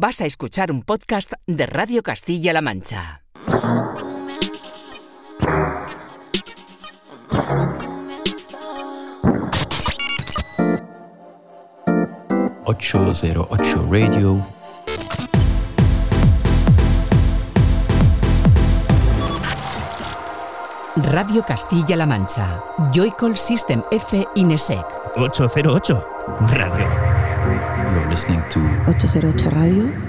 Vas a escuchar un podcast de Radio Castilla-La Mancha. ...808 Radio... Radio Castilla-La Mancha. Joycall System F Inesec. 808 Radio. Listening to 808 Radio.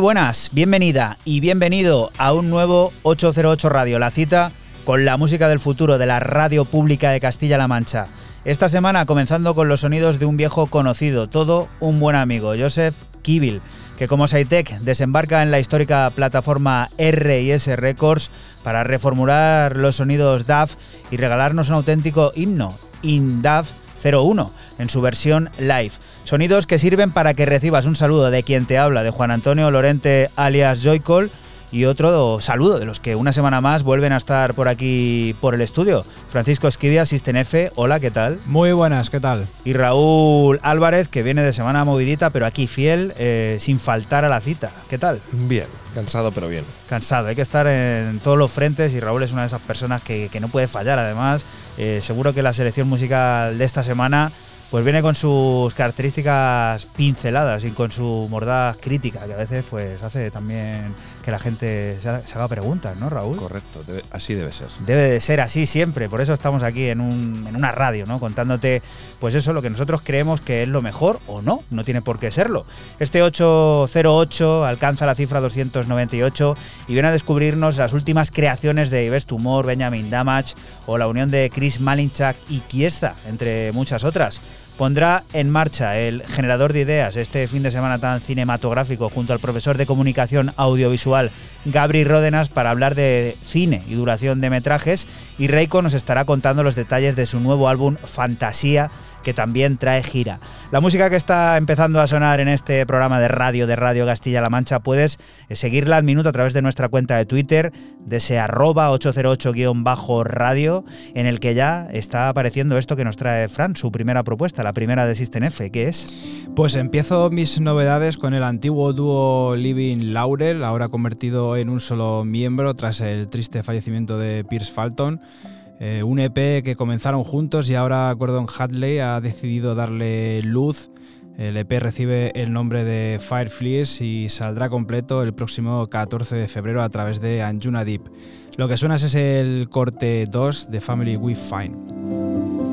Buenas, bienvenida y bienvenido a un nuevo 808 Radio, la cita con la música del futuro de la radio pública de Castilla-La Mancha. Esta semana comenzando con los sonidos de un viejo conocido, todo un buen amigo, Joseph Kibil, que como Saitec desembarca en la histórica plataforma R&S Records para reformular los sonidos DAF y regalarnos un auténtico himno, INDAF 01, en su versión live. Sonidos que sirven para que recibas un saludo de quien te habla, de Juan Antonio Lorente alias Joycol, y otro saludo de los que una semana más vuelven a estar por aquí por el estudio. Francisco Esquivia, System F, hola, ¿qué tal? Muy buenas, ¿qué tal? Y Raúl Álvarez, que viene de semana movidita, pero aquí fiel, eh, sin faltar a la cita. ¿Qué tal? Bien, cansado pero bien. Cansado, hay que estar en todos los frentes y Raúl es una de esas personas que, que no puede fallar. Además, eh, seguro que la selección musical de esta semana pues viene con sus características pinceladas y con su mordaz crítica, que a veces pues hace también que la gente se ha- se haga preguntas, ¿no, Raúl? Correcto, debe- así debe ser. Debe de ser así siempre, por eso estamos aquí en, un- en una radio, ¿no? Contándote, pues eso, lo que nosotros creemos que es lo mejor o no, no tiene por qué serlo. Este 808 alcanza la cifra 298 y viene a descubrirnos las últimas creaciones de Ives Tumor, Benjamin Damage o la unión de Chris Malinchak y Kiesta, entre muchas otras. Pondrá en marcha el generador de ideas este fin de semana tan cinematográfico junto al profesor de comunicación audiovisual Gabri Ródenas para hablar de cine y duración de metrajes. Y Reiko nos estará contando los detalles de su nuevo álbum Fantasía que también trae gira. La música que está empezando a sonar en este programa de radio de Radio Castilla-La Mancha puedes eh, seguirla al minuto a través de nuestra cuenta de Twitter, de ese arroba 808-radio, en el que ya está apareciendo esto que nos trae Fran, su primera propuesta, la primera de System F, que es... Pues empiezo mis novedades con el antiguo dúo Living Laurel, ahora convertido en un solo miembro tras el triste fallecimiento de Pierce Falton. Eh, un EP que comenzaron juntos y ahora Gordon Hadley ha decidido darle luz. El EP recibe el nombre de Fire Fleas y saldrá completo el próximo 14 de febrero a través de Anjuna Deep. Lo que suena es el corte 2 de Family We Find.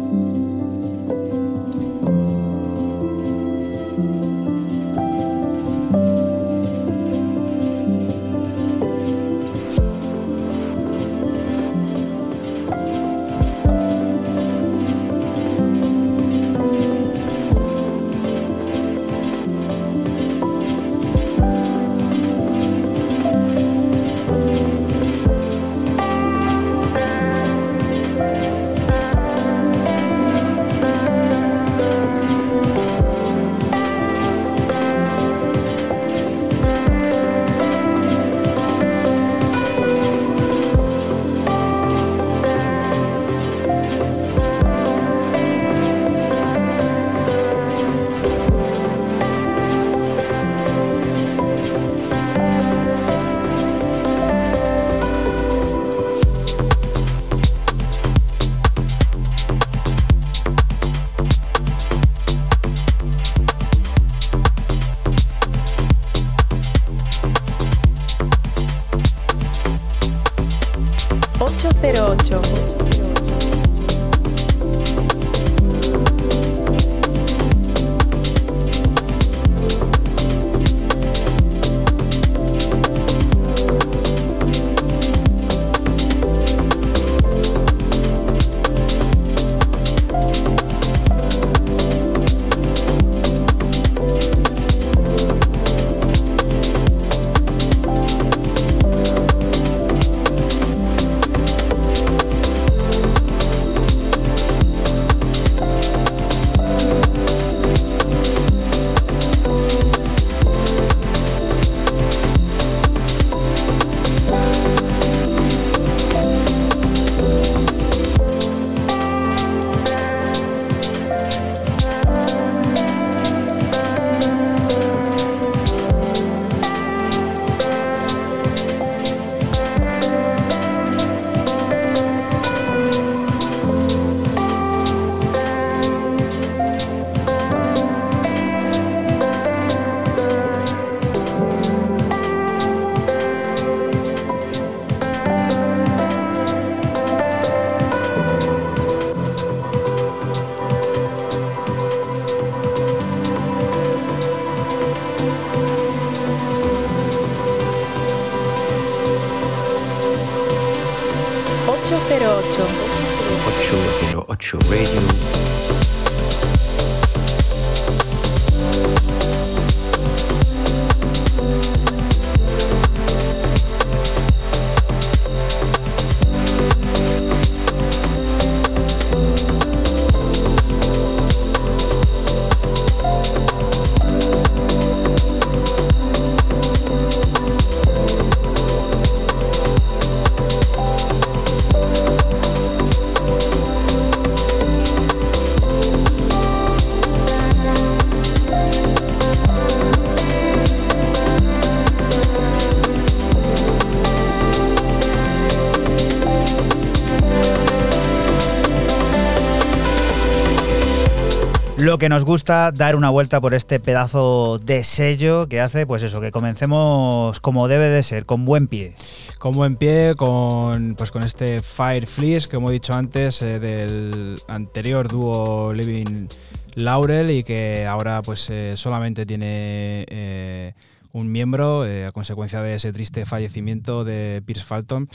Que nos gusta dar una vuelta por este pedazo de sello que hace, pues eso, que comencemos como debe de ser, con buen pie. Con buen pie, con, pues con este Fire Fleece, como he dicho antes, eh, del anterior dúo Living Laurel y que ahora pues eh, solamente tiene eh, un miembro a consecuencia de ese triste fallecimiento de Pierce Falton.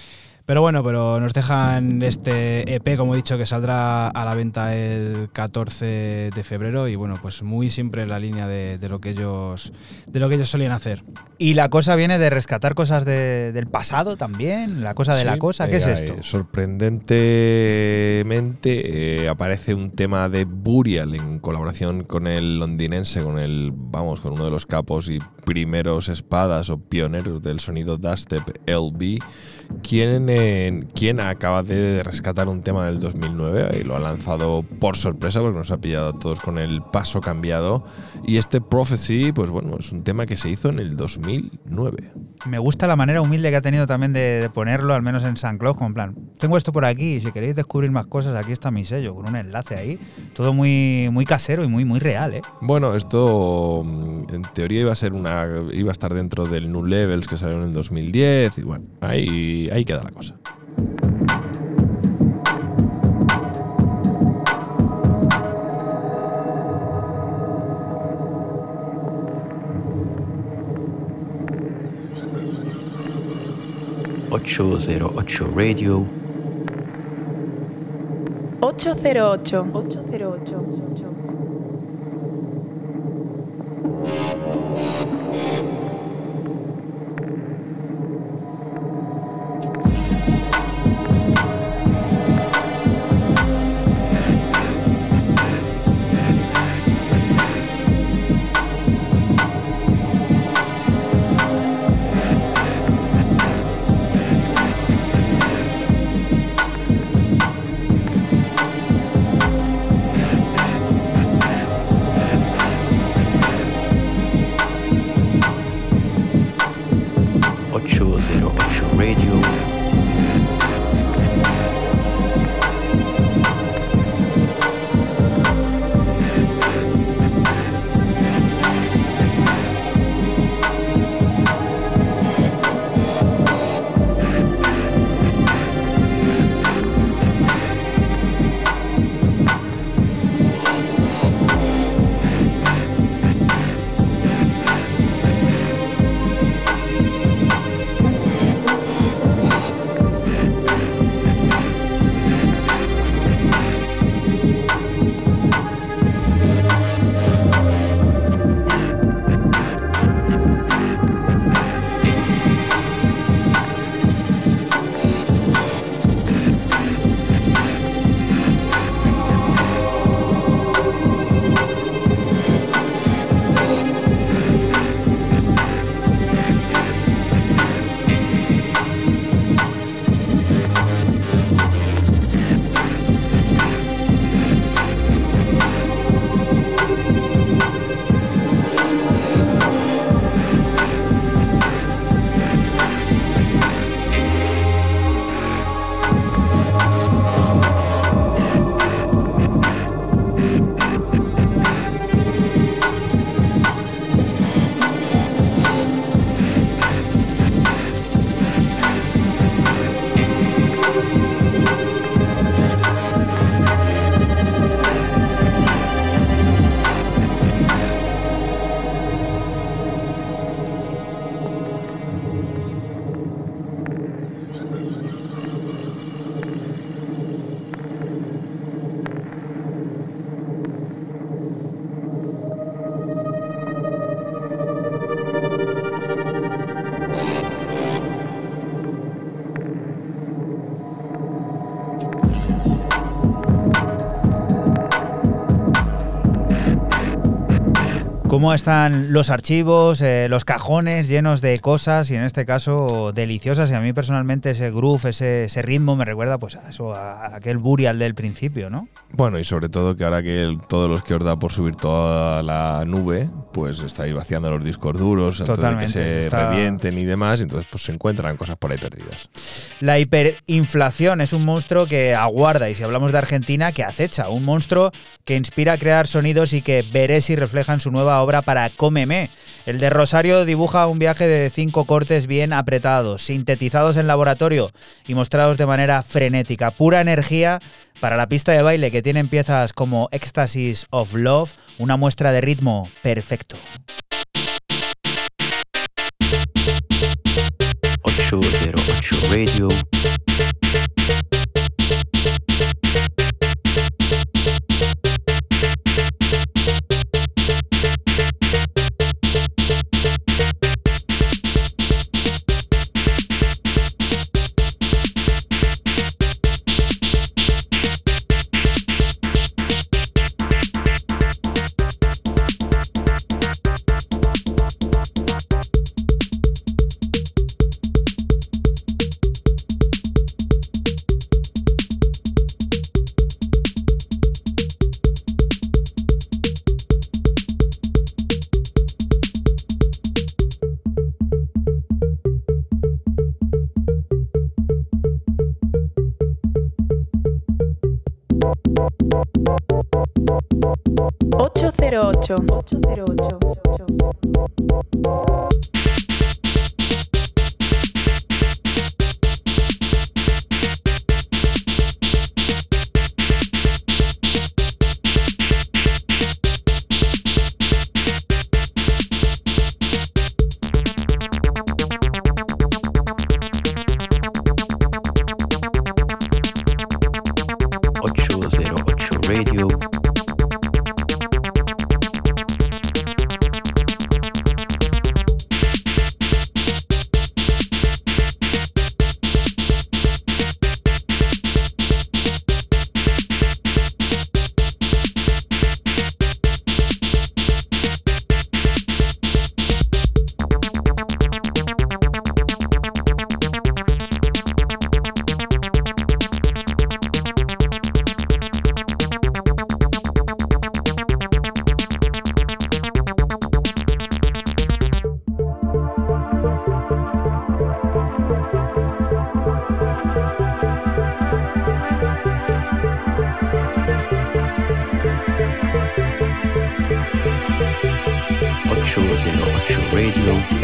Pero bueno, pero nos dejan este EP, como he dicho, que saldrá a la venta el 14 de febrero y bueno, pues muy siempre en la línea de, de lo que ellos de lo que ellos solían hacer. Y la cosa viene de rescatar cosas de- del pasado también, la cosa de la cosa. ¿Qué es eh, esto? eh, sorprendentemente eh, aparece un tema de Burial en colaboración con el londinense, con el, vamos, con uno de los capos y primeros espadas o pioneros del sonido dubstep LB, quien, eh, acaba de rescatar un tema del 2009 y lo ha lanzado por sorpresa porque nos ha pillado a todos con el paso cambiado. Y este Prophecy, pues bueno, es un tema que se hizo en el 2009. Me gusta la manera humilde que ha tenido también de, de ponerlo, al menos en San Claus, como en plan, tengo esto por aquí y si queréis descubrir más cosas, aquí está mi sello, con un enlace ahí. Todo muy, muy casero y muy, muy real, ¿eh? Bueno, esto mm, en teoría iba a ser una iba a estar dentro del New Levels que salió en el 2010 y bueno, ahí, ahí queda la cosa. Ocho zero ocho Radio. 808. 808. Cómo están los archivos, eh, los cajones llenos de cosas y en este caso deliciosas. Y a mí personalmente ese groove, ese, ritmo me recuerda pues a eso, a aquel burial del principio, ¿no? Bueno, y sobre todo que ahora que todos los que os da por subir toda la nube, pues estáis vaciando los discos duros antes de que Totalmente, se está- revienten y demás, y entonces pues se encuentran cosas por ahí perdidas. La hiperinflación es un monstruo que aguarda, y si hablamos de Argentina, que acecha. Un monstruo que inspira a crear sonidos y que Beresi refleja en su nueva obra para Cómeme. El de Rosario dibuja un viaje de cinco cortes bien apretados, sintetizados en laboratorio y mostrados de manera frenética. Pura energía para la pista de baile que tienen piezas como Ecstasies of Love, una muestra de ritmo perfecto. 808 Radio. Radio.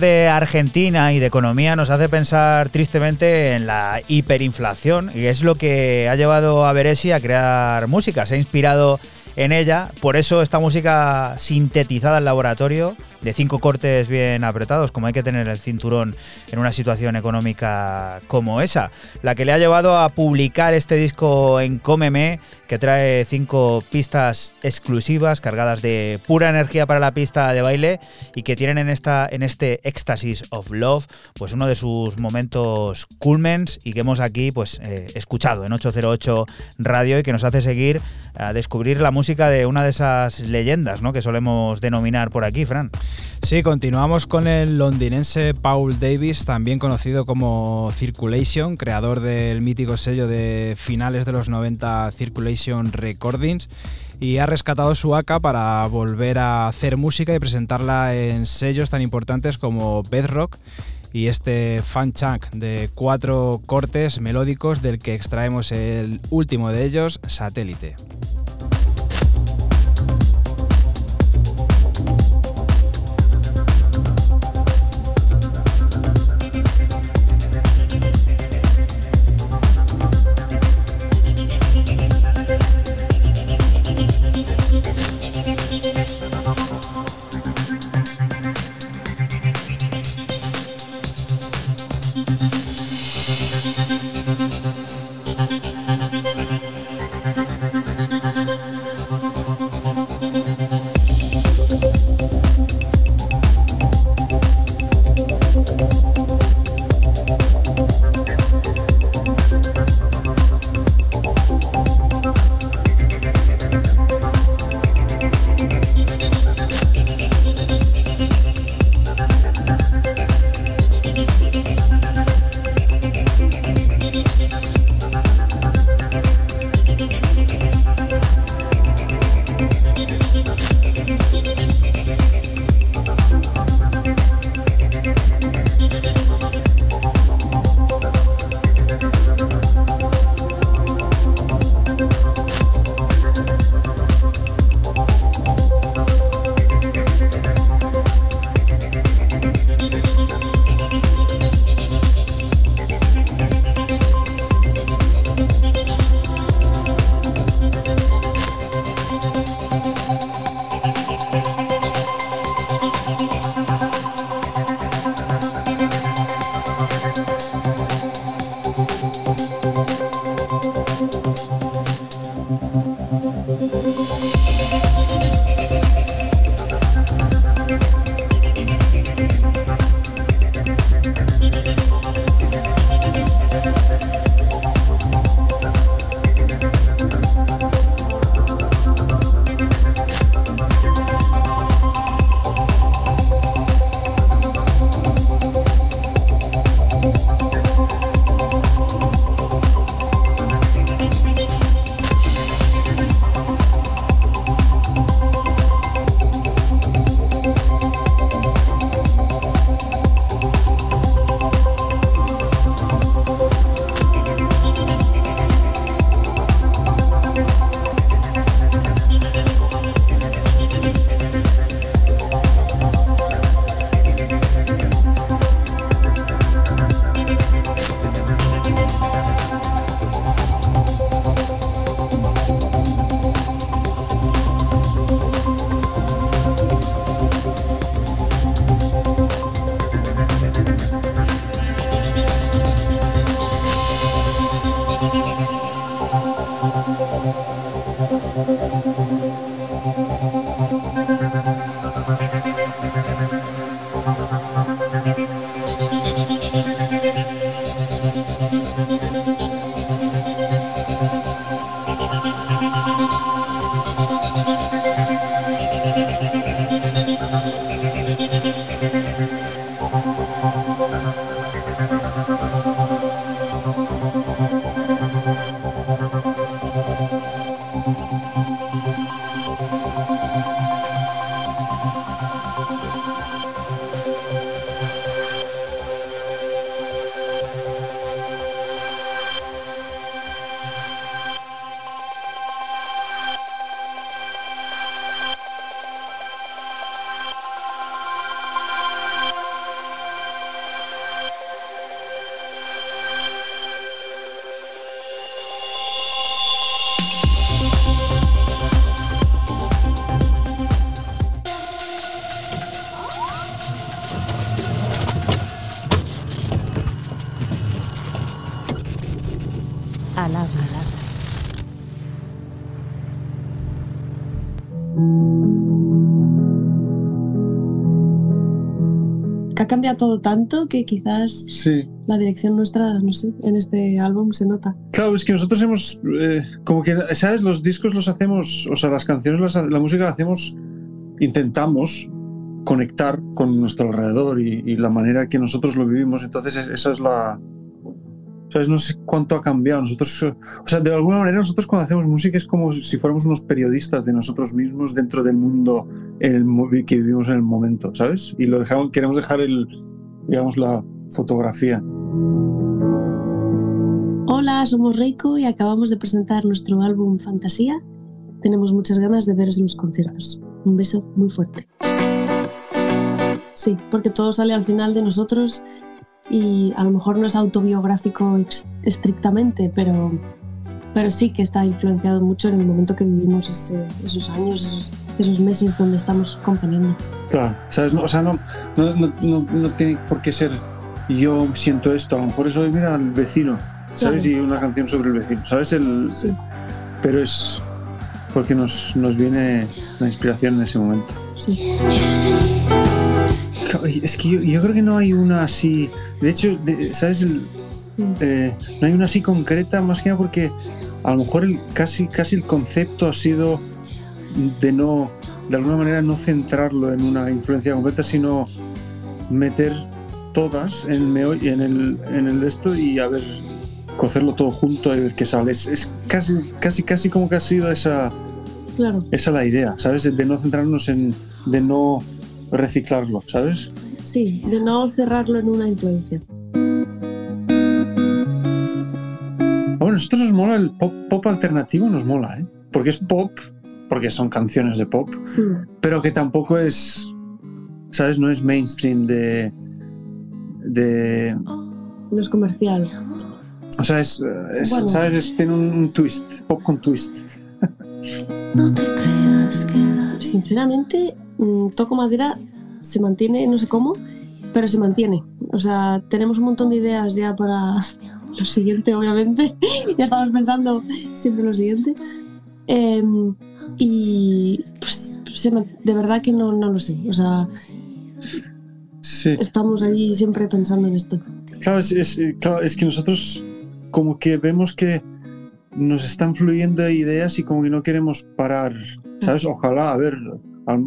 De Argentina y de economía nos hace pensar tristemente en la hiperinflación y es lo que ha llevado a Beresi a crear música. Se ha inspirado en ella, por eso esta música sintetizada en laboratorio, de cinco cortes bien apretados, como hay que tener el cinturón en una situación económica como esa, la que le ha llevado a publicar este disco en Cómeme, que trae cinco pistas exclusivas cargadas de pura energía para la pista de baile y que tienen en, esta, en este Ecstasis of Love, pues uno de sus momentos culmens y que hemos aquí pues eh, escuchado en 808 Radio y que nos hace seguir a descubrir la música de una de esas leyendas ¿no? que solemos denominar por aquí, Fran. Sí, continuamos con el londinense Paul Davis, también conocido como Circulation, creador del mítico sello de finales de los 90 Circulation Recordings, y ha rescatado su AK para volver a hacer música y presentarla en sellos tan importantes como Bedrock y este fan chunk de cuatro cortes melódicos del que extraemos el último de ellos, Satélite. Ha cambiado todo tanto que quizás Sí. la dirección nuestra, no sé, en este álbum se nota. Claro, es que nosotros hemos, eh, como que, ¿sabes? Los discos los hacemos, o sea, las canciones, las- la música la hacemos, intentamos conectar con nuestro alrededor y, y la manera que nosotros lo vivimos. Entonces, es- esa es la... ¿Sabes? No sé cuánto ha cambiado. Nosotros, o sea, de alguna manera nosotros cuando hacemos música es como si fuéramos unos periodistas de nosotros mismos dentro del mundo el que vivimos en el momento, ¿sabes? Y lo queremos dejar el, digamos, la fotografía. Hola, somos Reiko y acabamos de presentar nuestro álbum Fantasía. Tenemos muchas ganas de veros en los conciertos. Un beso muy fuerte. Sí, porque todo sale al final de nosotros y a lo mejor no es autobiográfico estrictamente, pero, pero sí que está influenciado mucho en el momento que vivimos ese- esos años, esos, esos meses donde estamos componiendo. Claro, ¿sabes? No, o sea, no, no, no, tiene por qué ser yo siento esto, a lo mejor eso es, mira, al vecino, ¿sabes? Claro. Y una canción sobre el vecino, ¿sabes? El, Sí. Pero es porque nos, nos viene la inspiración en ese momento. Sí. Es que yo, yo creo que no hay una así, de hecho, de- ¿sabes? El. Eh, no hay una así concreta, más que nada porque a lo mejor el, casi, casi el concepto ha sido de no, de alguna manera no centrarlo en una influencia concreta, sino meter todas en, en, el, en el esto y a ver, cocerlo todo junto y ver qué sale. Es, es casi, casi, casi como que ha sido esa, Claro, esa la idea, ¿sabes? De no centrarnos en, de no reciclarlo, ¿sabes? sí, de no cerrarlo en una influencia. Nosotros nos mola el pop, pop alternativo, nos mola, ¿eh? Porque es pop, porque son canciones de pop, Mm. pero que tampoco es, ¿sabes? No es mainstream de... de No es comercial. o sea, es, es, Bueno. ¿sabes? Es- tiene un, un twist, pop con twist. Sinceramente, mm, toco madera, se mantiene, no sé cómo, pero se mantiene. O sea, tenemos un montón de ideas ya para lo siguiente, obviamente. ya estamos pensando siempre lo siguiente. Em, y pues, de verdad que no, no lo sé. O sea, Sí. estamos ahí siempre pensando en esto. Claro es, es- claro, es que nosotros como que vemos que nos están fluyendo ideas y como que no queremos parar, ¿sabes? Ojalá, a ver,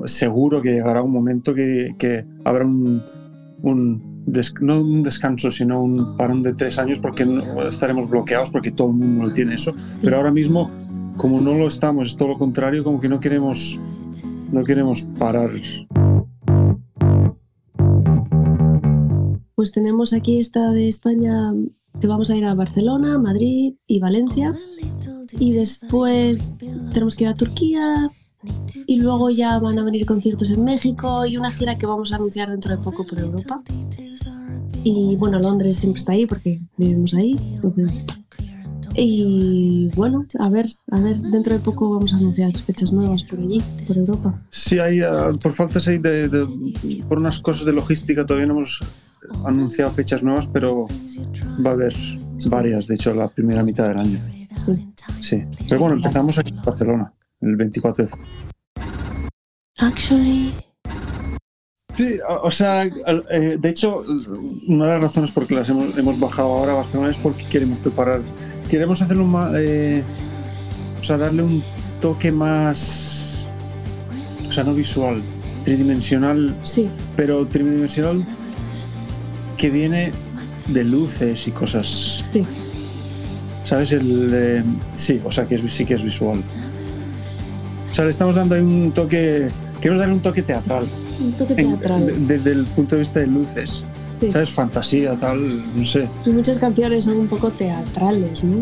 seguro que llegará un momento que, que habrá un, un des- no un descanso, sino un parón de tres años porque no- estaremos bloqueados porque todo el mundo lo tiene eso. Pero ahora mismo, como no lo estamos, es todo lo contrario, como que no queremos, no queremos parar. Pues tenemos aquí esta de España que vamos a ir a Barcelona, Madrid y Valencia. Y después tenemos que ir a Turquía. Y luego ya van a venir conciertos en México y una gira que vamos a anunciar dentro de poco por Europa. Y bueno, Londres siempre está ahí porque vivimos ahí. Entonces. Y bueno, a ver, a ver, dentro de poco vamos a anunciar fechas nuevas por allí, por Europa. Sí, hay, ah, por faltas ahí de, de- por unas cosas de logística todavía no hemos anunciado fechas nuevas, pero va a haber varias, de hecho, la primera mitad del año. Sí. Sí. Pero bueno, empezamos aquí en Barcelona, el 24 de Sí, o sea, eh, de hecho, una de las razones por las hemos, hemos bajado ahora a Barcelona es porque queremos preparar, queremos hacerlo más, eh, o sea, darle un toque más, o sea, no visual, tridimensional, Sí, pero tridimensional que viene de luces y cosas. Sí. ¿Sabes? El, eh, sí, o sea, que es, sí que es visual. O sea, le estamos dando ahí un toque, queremos darle un toque teatral. un toque En- teatral. de- desde el punto de vista de luces. Sí. ¿Sabes? Fantasía, tal, no sé. Y muchas canciones son un poco teatrales, ¿no?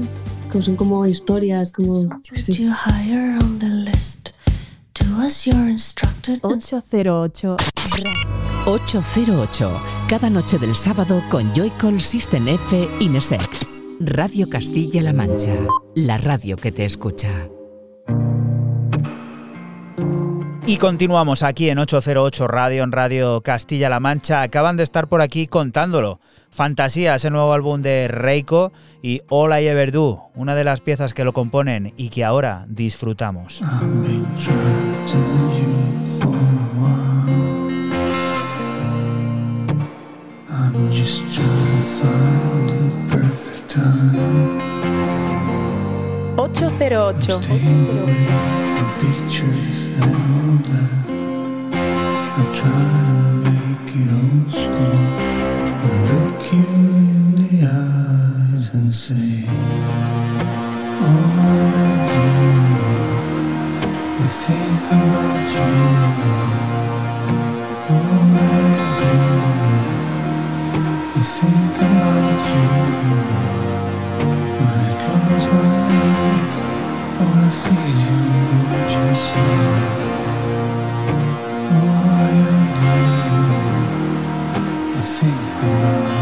Como son como historias, como. yo qué sé. 808 808, cada noche del sábado con Joycall System F Inesec. Radio Castilla-La Mancha, la radio que te escucha. Y continuamos aquí en 808 Radio, en Radio Castilla-La Mancha. Acaban de estar por aquí contándolo. Fantasía es el nuevo álbum de Reiko y All I Ever Do, una de las piezas que lo componen y que ahora disfrutamos. 808. Staying away from pictures and all that. I'm trying to make it old school. And look you in the eyes and say, All I do is think about you. Think about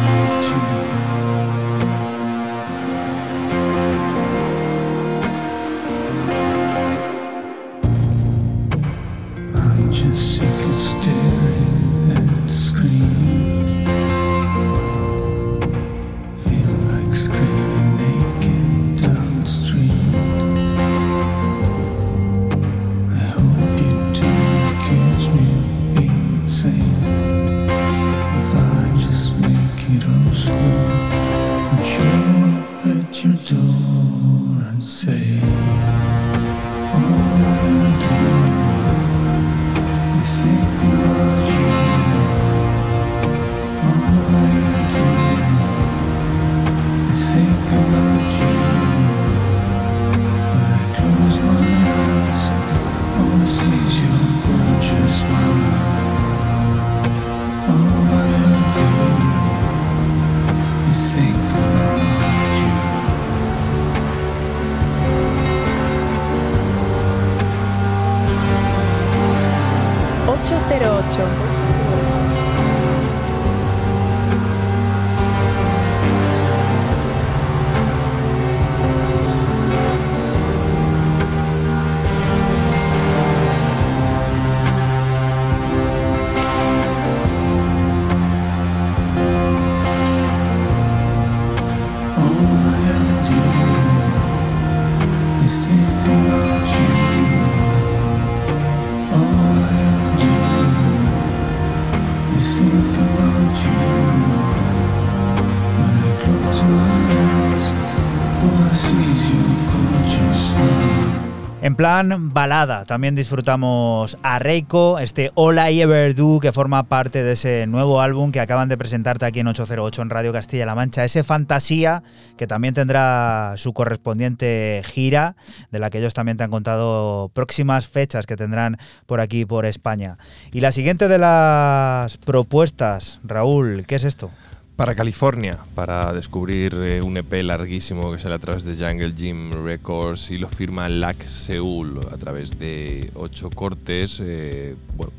plan balada, también disfrutamos a Reiko, este All I Ever Do, que forma parte de ese nuevo álbum que acaban de presentarte aquí en 808 en Radio Castilla-La Mancha. Ese Fantasía, que también tendrá su correspondiente gira, de la que ellos también te han contado próximas fechas que tendrán por aquí, por España. Y la siguiente de las propuestas, Raúl, ¿qué es esto? Para California, para descubrir eh, un EP larguísimo que sale a través de Jungle Gym Records y lo firma LAC Seoul a través de ocho cortes. eh,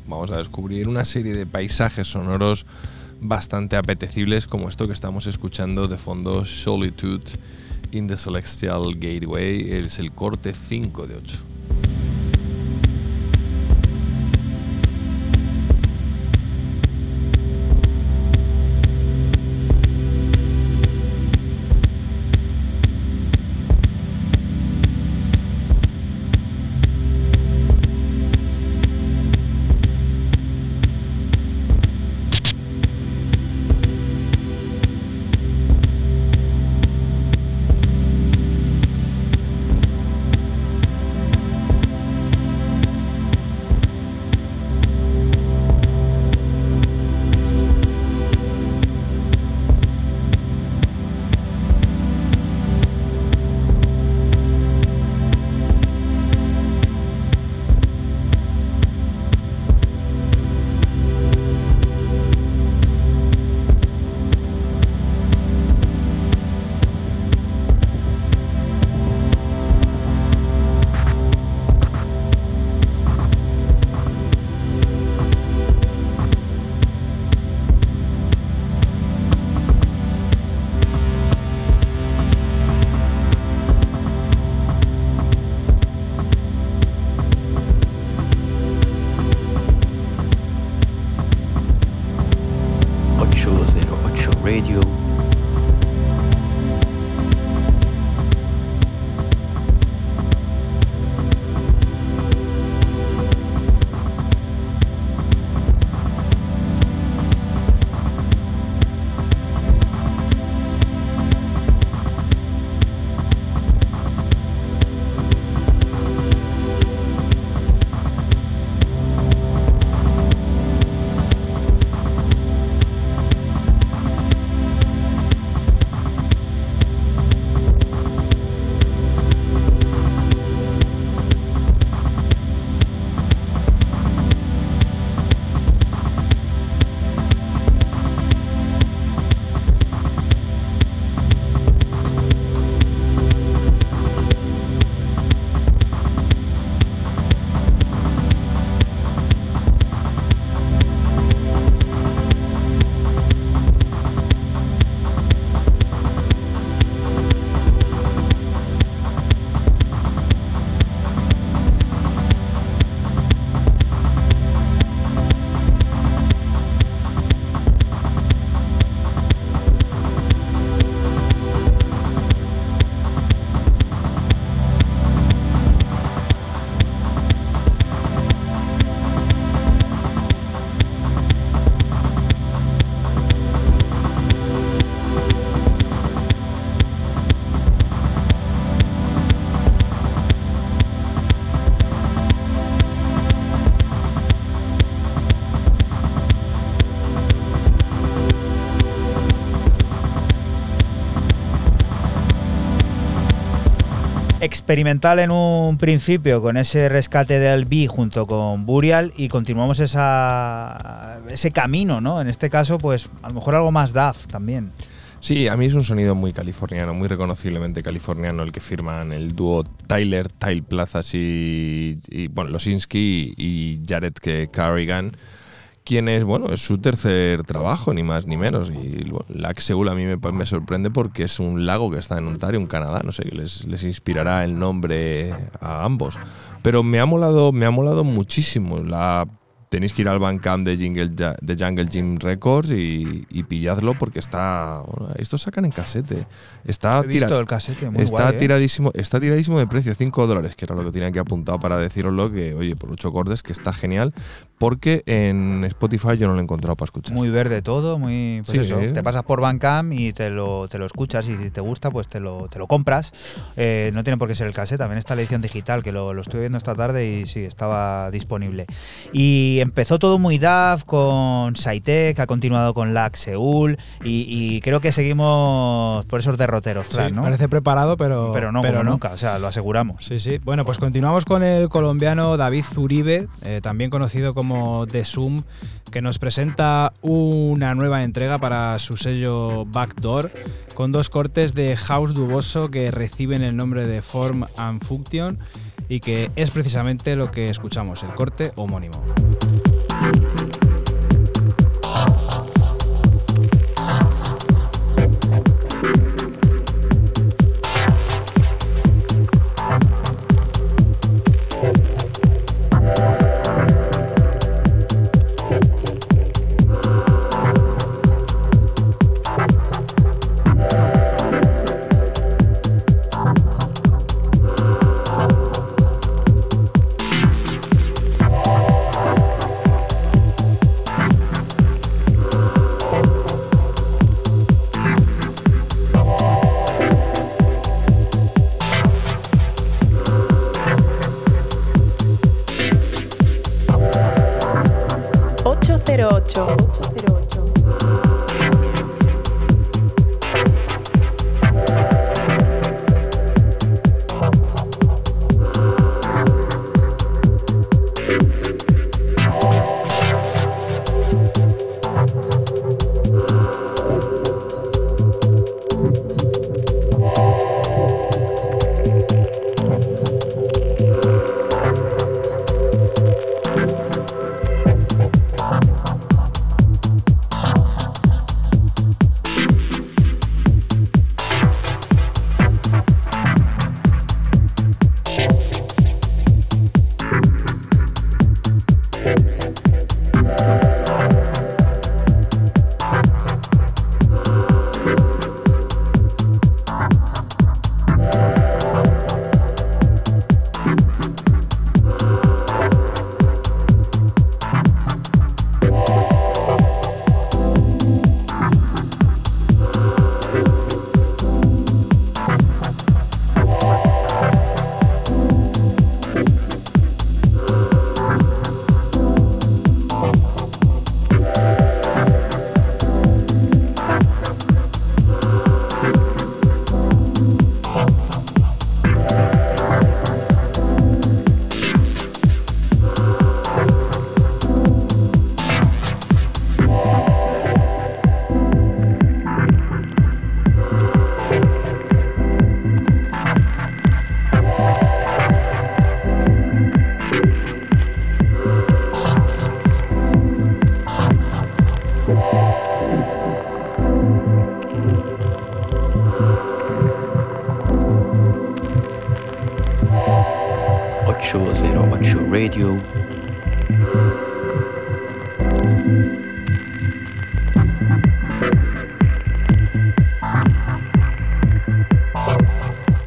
vamos a descubrir una serie de paisajes sonoros bastante apetecibles como esto que estamos escuchando de fondo Solitude in the Celestial Gateway. Es el corte 5 de 8. Experimental en un principio con ese rescate del B junto con Burial y continuamos esa, ese camino, ¿no? En este caso, pues a lo mejor algo más DAF también. Sí, a mí es un sonido muy californiano, muy reconociblemente californiano el que firman el dúo Tyler, Tyle Plazas y, y, bueno, Losinski y Jared Carrigan, quien es, bueno, es su tercer trabajo, ni más ni menos. Y bueno, Lac Seul a mí me, me sorprende porque es un lago que está en Ontario, en Canadá, no sé, les, les inspirará el nombre a ambos. Pero me ha molado, me ha molado muchísimo la tenéis que ir al Bandcamp de, Jingle, de Jungle Gym Records y, y pilladlo porque está. bueno, esto sacan en casete. Está, tira- el casete, muy está guay, ¿eh? tiradísimo, está tiradísimo de precio, 5 dólares, que era lo que tenía que apuntar para deciroslo, que oye, por 8 cordes, que está genial, porque en Spotify yo no lo he encontrado para escuchar. Muy verde todo, muy. Pues Sí, eso, sí. te pasas por Bandcamp y te lo, te lo escuchas y si te gusta, pues te lo, te lo compras. Eh, no tiene por qué ser el cassette, también está la edición digital, que lo, lo estuve viendo esta tarde y sí, estaba disponible. Y empezó todo muy DAF con Saitek, ha continuado con LAC Seúl y, y creo que seguimos por esos derroteros, Fran, Sí, ¿no? Parece preparado, pero, pero no, como nunca, o sea, lo aseguramos. Sí, sí. Bueno, pues continuamos con el colombiano David Zuribe, eh, también conocido como The Zoom, que nos presenta una nueva entrega para su sello Backdoor, con dos cortes de house duboso que reciben el nombre de Form and Function y que es precisamente lo que escuchamos, el corte homónimo. Cero ocho. Ocho zero ocho Radio.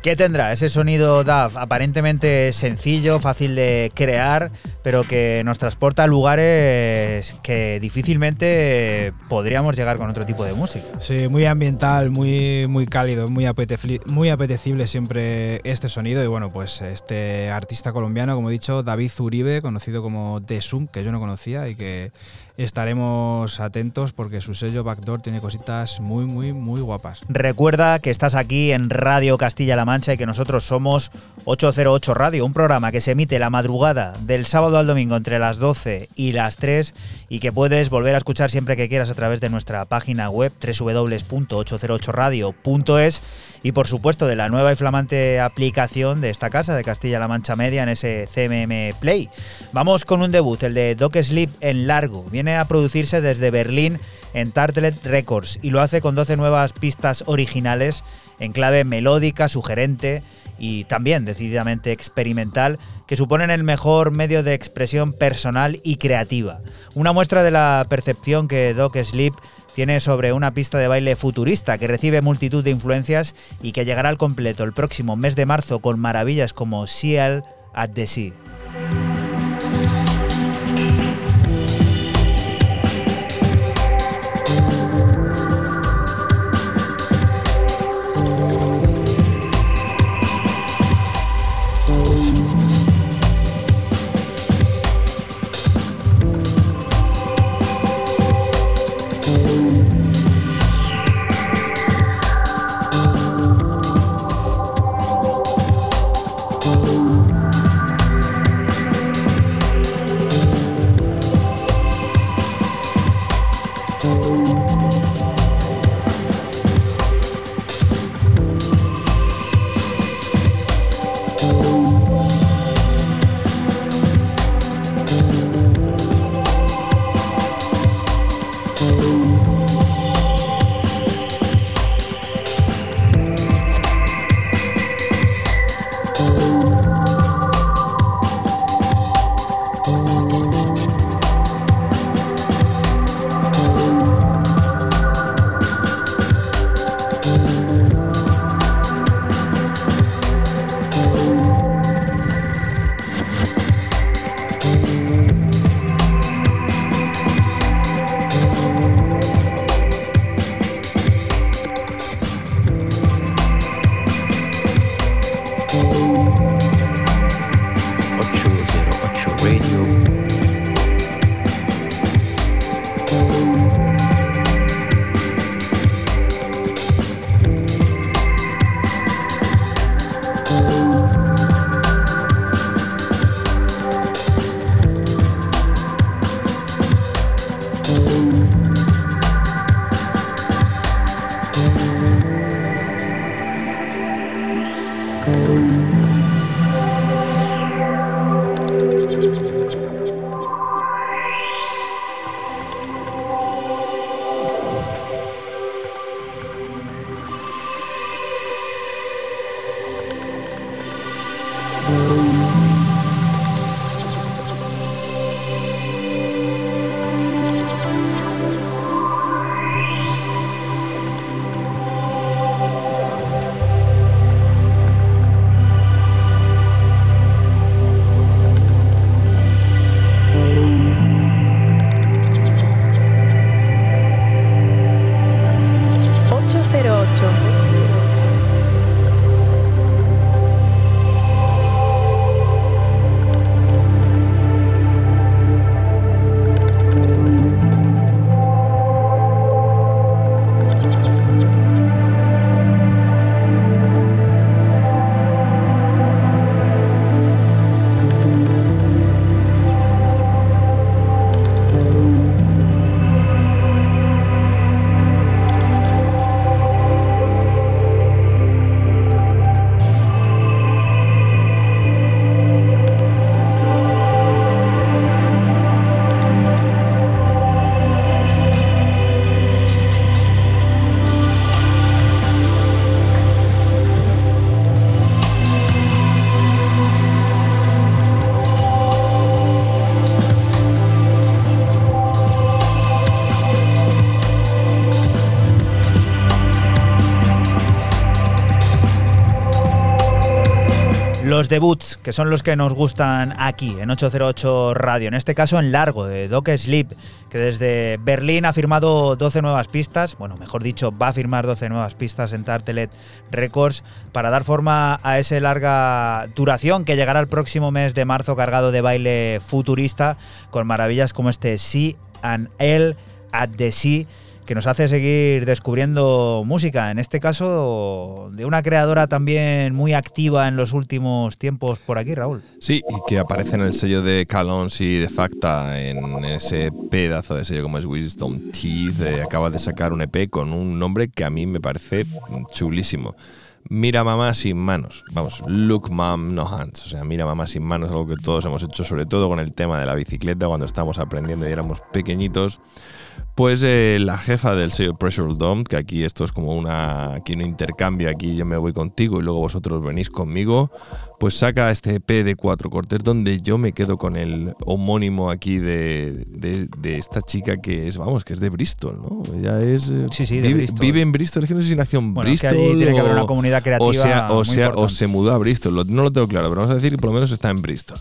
¿Qué tendrá ese sonido DAF aparentemente sencillo, fácil de crear, pero que nos transporta a lugares que difícilmente podríamos llegar con otro tipo de música? Sí, muy ambiental, muy, muy cálido, muy, apetefli- muy apetecible siempre este sonido. Y bueno, pues este artista colombiano, como he dicho, David Zuribe, conocido como The Zoom, que yo no conocía y que estaremos atentos porque su sello Backdoor tiene cositas muy, muy, muy guapas. Recuerda que estás aquí en Radio Castilla-La Mancha y que nosotros somos 808 Radio, un programa que se emite la madrugada del sábado al domingo entre las 12 y las 3 y que puedes volver a escuchar siempre que quieras a través de nuestra página web www.808radio.es y por supuesto de la nueva y flamante aplicación de esta casa de Castilla-La Mancha Media en ese CMM Play. Vamos con un debut, el de Doc Sleep en largo. Viene a producirse desde Berlín en Tartlet Records y lo hace con 12 nuevas pistas originales en clave melódica, sugerente y también decididamente experimental, que suponen el mejor medio de expresión personal y creativa. Una muestra de la percepción que Doc Sleep tiene sobre una pista de baile futurista que recibe multitud de influencias y que llegará al completo el próximo mes de marzo con maravillas como Seal at the Sea. Debuts, que son los que nos gustan aquí, en 808 Radio, en este caso en largo, de Doc Sleep, que desde Berlín ha firmado 12 nuevas pistas, bueno, mejor dicho, va a firmar 12 nuevas pistas en Tartelet Records para dar forma a esa larga duración que llegará el próximo mes de marzo cargado de baile futurista, con maravillas como este Sea and L at the Sea que nos hace seguir descubriendo música, en este caso de una creadora también muy activa en los últimos tiempos por aquí, Raúl. Sí, y que aparece en el sello de Calons y de Facta, en ese pedazo de sello como es Wisdom Teeth. eh, acaba de sacar un EP con un nombre que a mí me parece chulísimo. Mira mamá sin manos. Vamos, look mom no hands. O sea, mira mamá sin manos, algo que todos hemos hecho, sobre todo con el tema de la bicicleta cuando estábamos aprendiendo y éramos pequeñitos. Pues eh, la jefa del sello Pressure Dome, que aquí esto es como una, aquí un intercambio, aquí yo me voy contigo y luego vosotros venís conmigo, pues saca este EP de cuatro cortes donde yo me quedo con el homónimo aquí de, de- de esta chica que es, vamos, que es de Bristol, ¿no? Ella es... eh, Sí, sí, de vive, Bristol. vive en Bristol, es que no sé si nació en Bueno, es que Bristol allí tiene que haber o- una comunidad creativa o sea, o, muy sea, o se mudó a Bristol, no lo tengo claro, pero vamos a decir que por lo menos está en Bristol.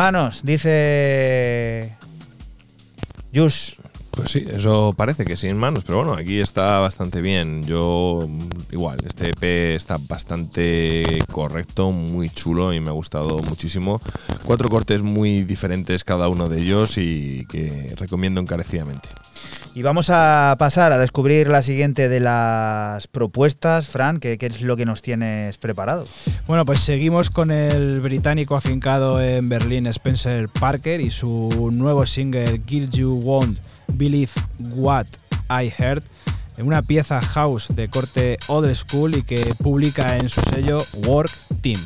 manos, dice. Jus. Pues sí, eso parece que sí en manos, pero bueno, aquí está bastante bien. Yo, igual, este EP está bastante correcto, muy chulo y me ha gustado muchísimo. Cuatro cortes muy diferentes cada uno de ellos y que recomiendo encarecidamente. Y vamos a pasar a descubrir la siguiente de las propuestas, Fran, que, es lo que nos tienes preparado. Bueno, pues seguimos con el británico afincado en Berlín, Spencer Parker, y su nuevo single Kill You Won't Believe What I Heard, en una pieza house de corte old school y que publica en su sello Work Team.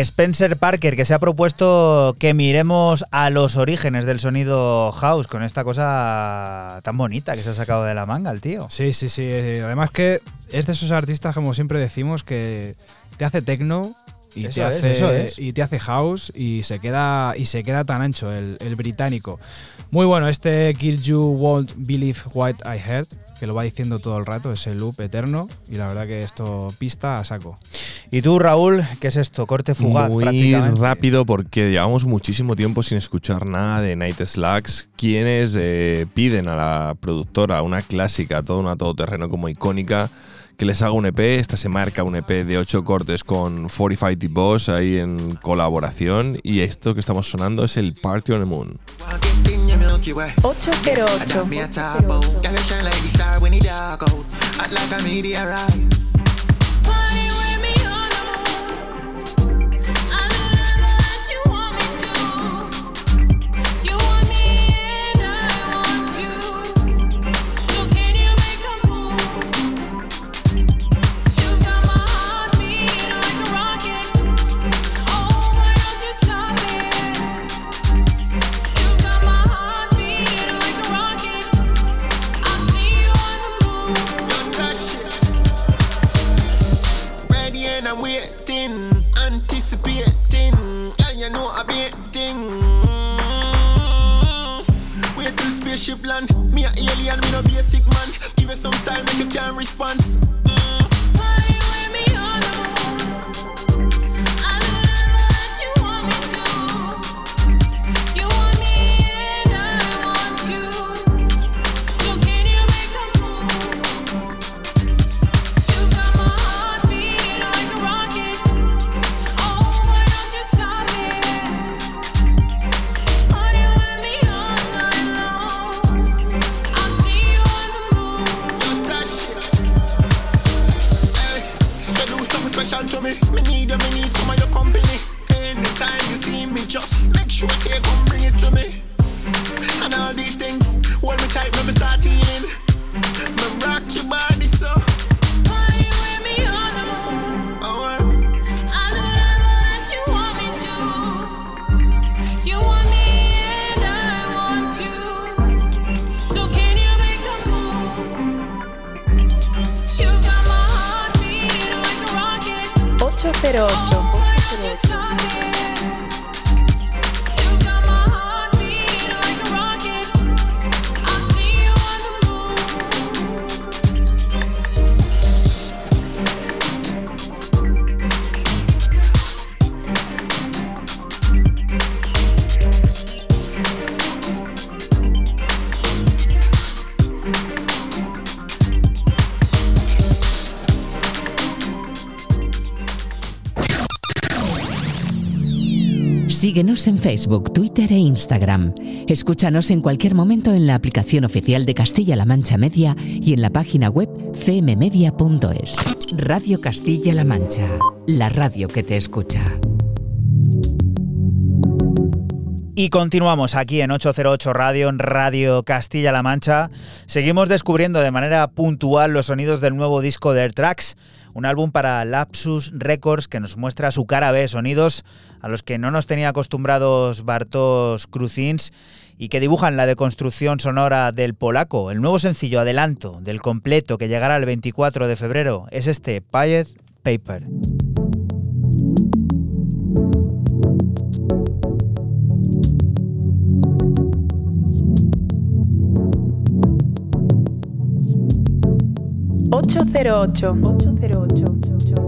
Spencer Parker, que se ha propuesto que miremos a los orígenes del sonido house con esta cosa tan bonita que se ha sacado de la manga el tío. Sí, sí, sí. eh, Además que es de esos artistas, como siempre decimos, que te hace techno y, Eso te, es, hace, eso es. y te hace house y se queda, y se queda tan ancho el, el británico. Muy bueno, este Kill You Won't Believe What I Heard, que lo va diciendo todo el rato, es el loop eterno y la verdad que esto pista a saco. Y tú, Raúl, ¿qué es esto? Corte fugaz Muy rápido porque llevamos muchísimo tiempo sin escuchar nada de Night Slacks, quienes eh, piden a la productora una clásica, toda una todoterreno como icónica, que les haga un EP. Esta se marca un EP de 8 cortes con 45 The Boss ahí en colaboración. Y esto que estamos sonando es el Party on the Moon. 808. Me a top out. Girl, you shine like the star when it dark out. Hot like a meteorite. Spaceship land. Me a alien, me no basic man. Give you some style, make you can't respond. 08. Síguenos en Facebook, Twitter e Instagram. Escúchanos en cualquier momento en la aplicación oficial de Castilla-La Mancha Media y en la página web cmmedia.es. Radio Castilla-La Mancha, la radio que te escucha. Y continuamos aquí en 808 Radio, en Radio Castilla-La Mancha. Seguimos descubriendo de manera puntual los sonidos del nuevo disco de Air un álbum para Lapsus Records que nos muestra su cara B, sonidos a los que no nos tenía acostumbrados Bartosz Kruzins y que dibujan la deconstrucción sonora del polaco. El nuevo sencillo adelanto del completo que llegará el 24 de febrero es este Pied Paper. 808. 808.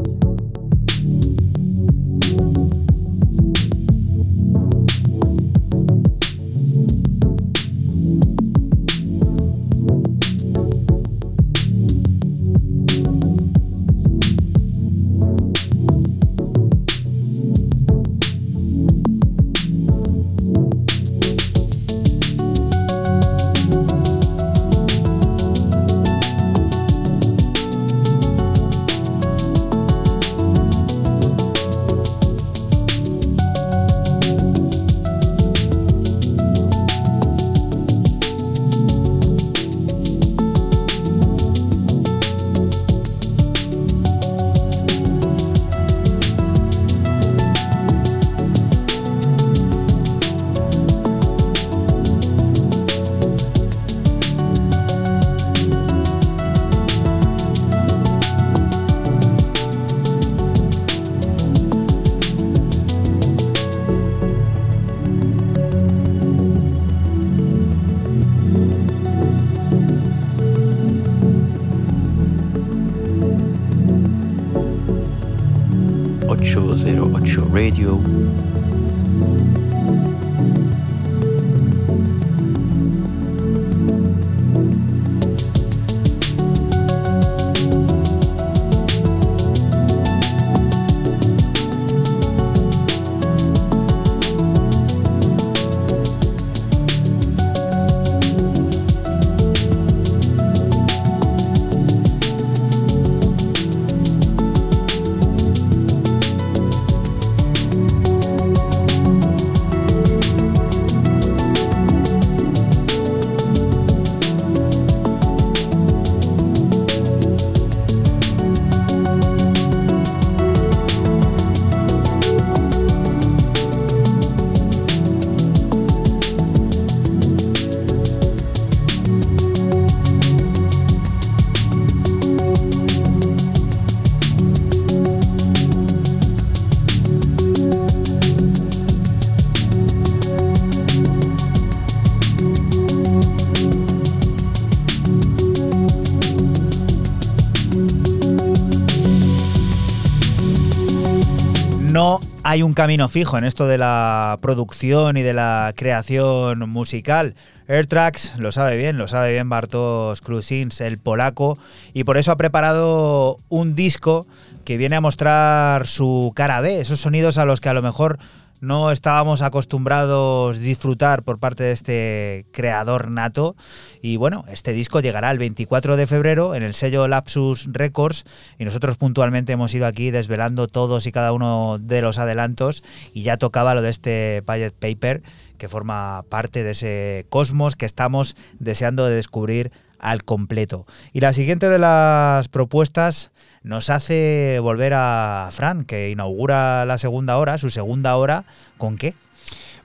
Hay un camino fijo en esto de la producción y de la creación musical. Airtracks lo sabe bien, lo sabe bien Bartosz Krusins, el polaco, y por eso ha preparado un disco que viene a mostrar su cara B, esos sonidos a los que a lo mejor no estábamos acostumbrados a disfrutar por parte de este creador nato. Y bueno, este disco llegará el 24 de febrero en el sello Lapsus Records y nosotros puntualmente hemos ido aquí desvelando todos y cada uno de los adelantos y ya tocaba lo de este Pilot Paper que forma parte de ese cosmos que estamos deseando de descubrir al completo. Y la siguiente de las propuestas nos hace volver a Fran, que inaugura la segunda hora, su segunda hora, ¿con qué?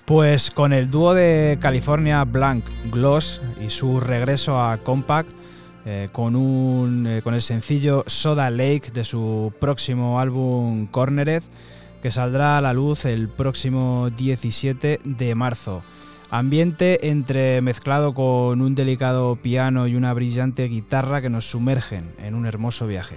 Pues con el dúo de California Blank Gloss y su regreso a Compact, eh, con, un, eh, con el sencillo Soda Lake de su próximo álbum Cornered, que saldrá a la luz el próximo 17 de marzo. Ambiente entre mezclado con un delicado piano y una brillante guitarra que nos sumergen en un hermoso viaje.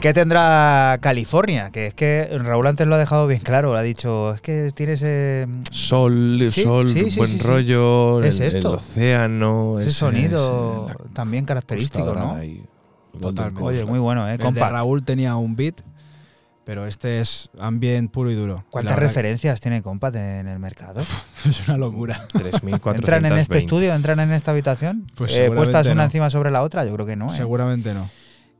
¿Qué tendrá California? Que es que Raúl antes lo ha dejado bien claro. Ha dicho, es que tiene ese. Sol, Sí, sol, sí, sí, buen sí, sí. rollo, Es el, océano. Ese ese- sonido ese- también característico, ¿no? Golden Totalmente. Oye, muy bueno, ¿eh? El de Compa. Raúl tenía un beat, pero este es ambient puro y duro. ¿Cuántas La referencias tiene Compat en el mercado? Es una locura. 3.420. ¿Entran en este estudio? ¿Entran en esta habitación? Pues Eh, ¿Puestas una encima sobre la otra? Yo creo que no. ¿eh? Seguramente no.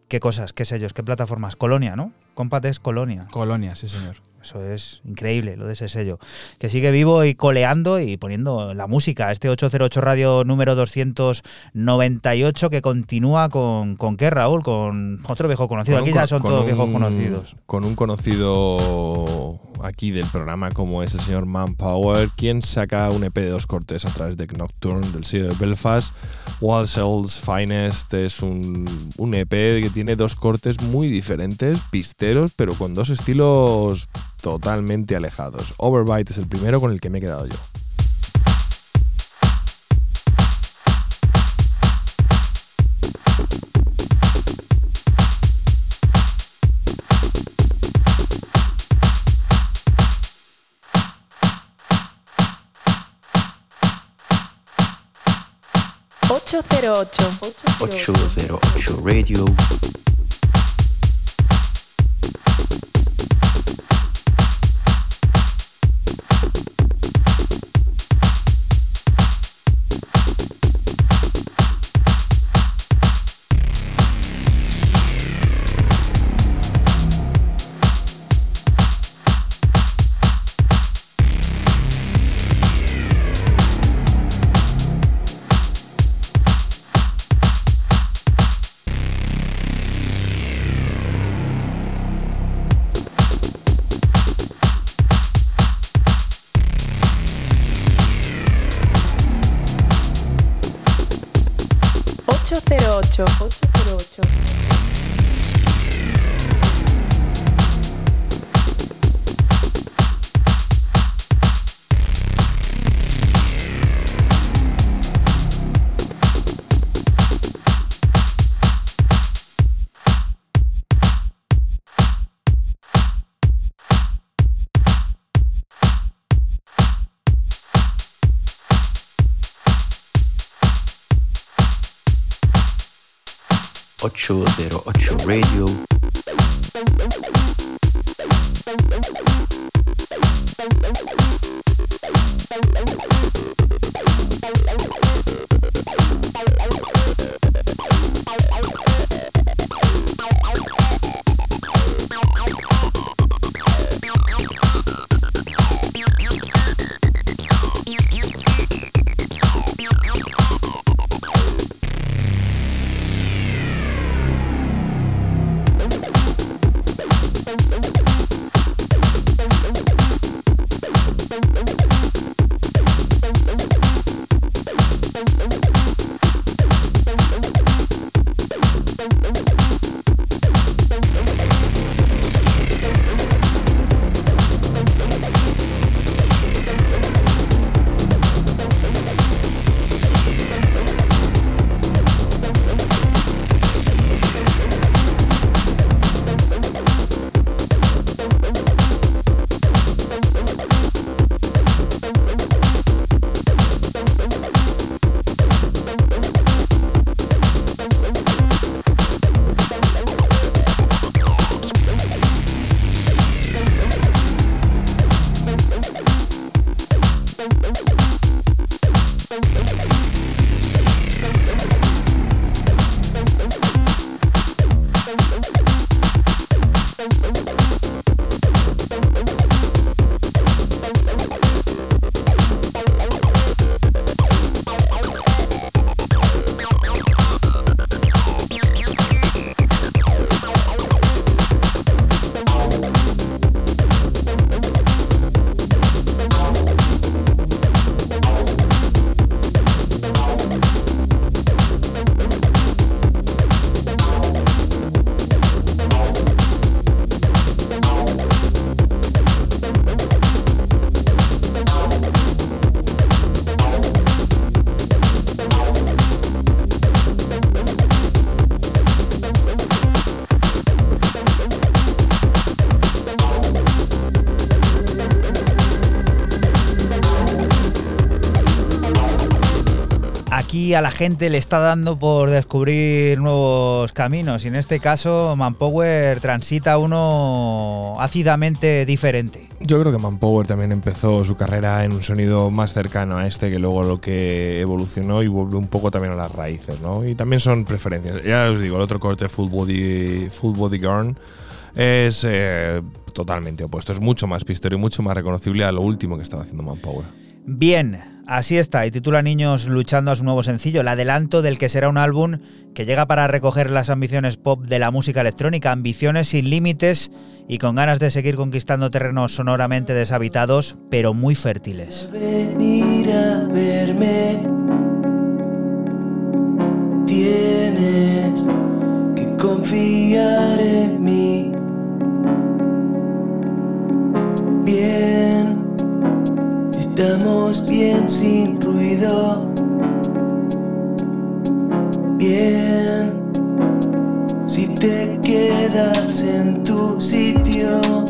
¿Qué cosas? ¿Qué sellos? ¿Qué plataformas? Colonia, ¿no? Compat es Colonia. Colonia, sí, señor. Eso es increíble, lo de ese sello. Que sigue vivo y coleando y poniendo la música. Este 808 Radio número 298 que continúa con, ¿con qué, Raúl? Con otro viejo conocido. Con Aquí un ya son todos un- viejos conocidos. Con un conocido aquí del programa como es el señor Manpower, quien saca un EP de dos cortes a través de Nocturne del sello de Belfast. Walsall's Finest es un, un EP que tiene dos cortes muy diferentes, pisteros, pero con dos estilos totalmente alejados. Overbite es el primero con el que me he quedado yo. Ocho cero ocho 808 Radio. A la gente le está dando por descubrir nuevos caminos y en este caso Manpower transita uno ácidamente diferente. Yo creo que Manpower también empezó su carrera en un sonido más cercano a este que luego lo que evolucionó y volvió un poco también a las raíces, ¿no? Y también son preferencias. Ya os digo, el otro corte Full Body, Full Body Girl es eh, totalmente opuesto. Es mucho más pistero y mucho más reconocible a lo último que estaba haciendo Manpower. Bien, así está, y titula Niños luchando a su nuevo sencillo, el adelanto del que será un álbum que llega para recoger las ambiciones pop de la música electrónica, ambiciones sin límites y con ganas de seguir conquistando terrenos sonoramente deshabitados, pero muy fértiles. venir a verme. Tienes que confiar en mí. Bien, estamos bien sin ruido. Bien, si te quedas en tu sitio.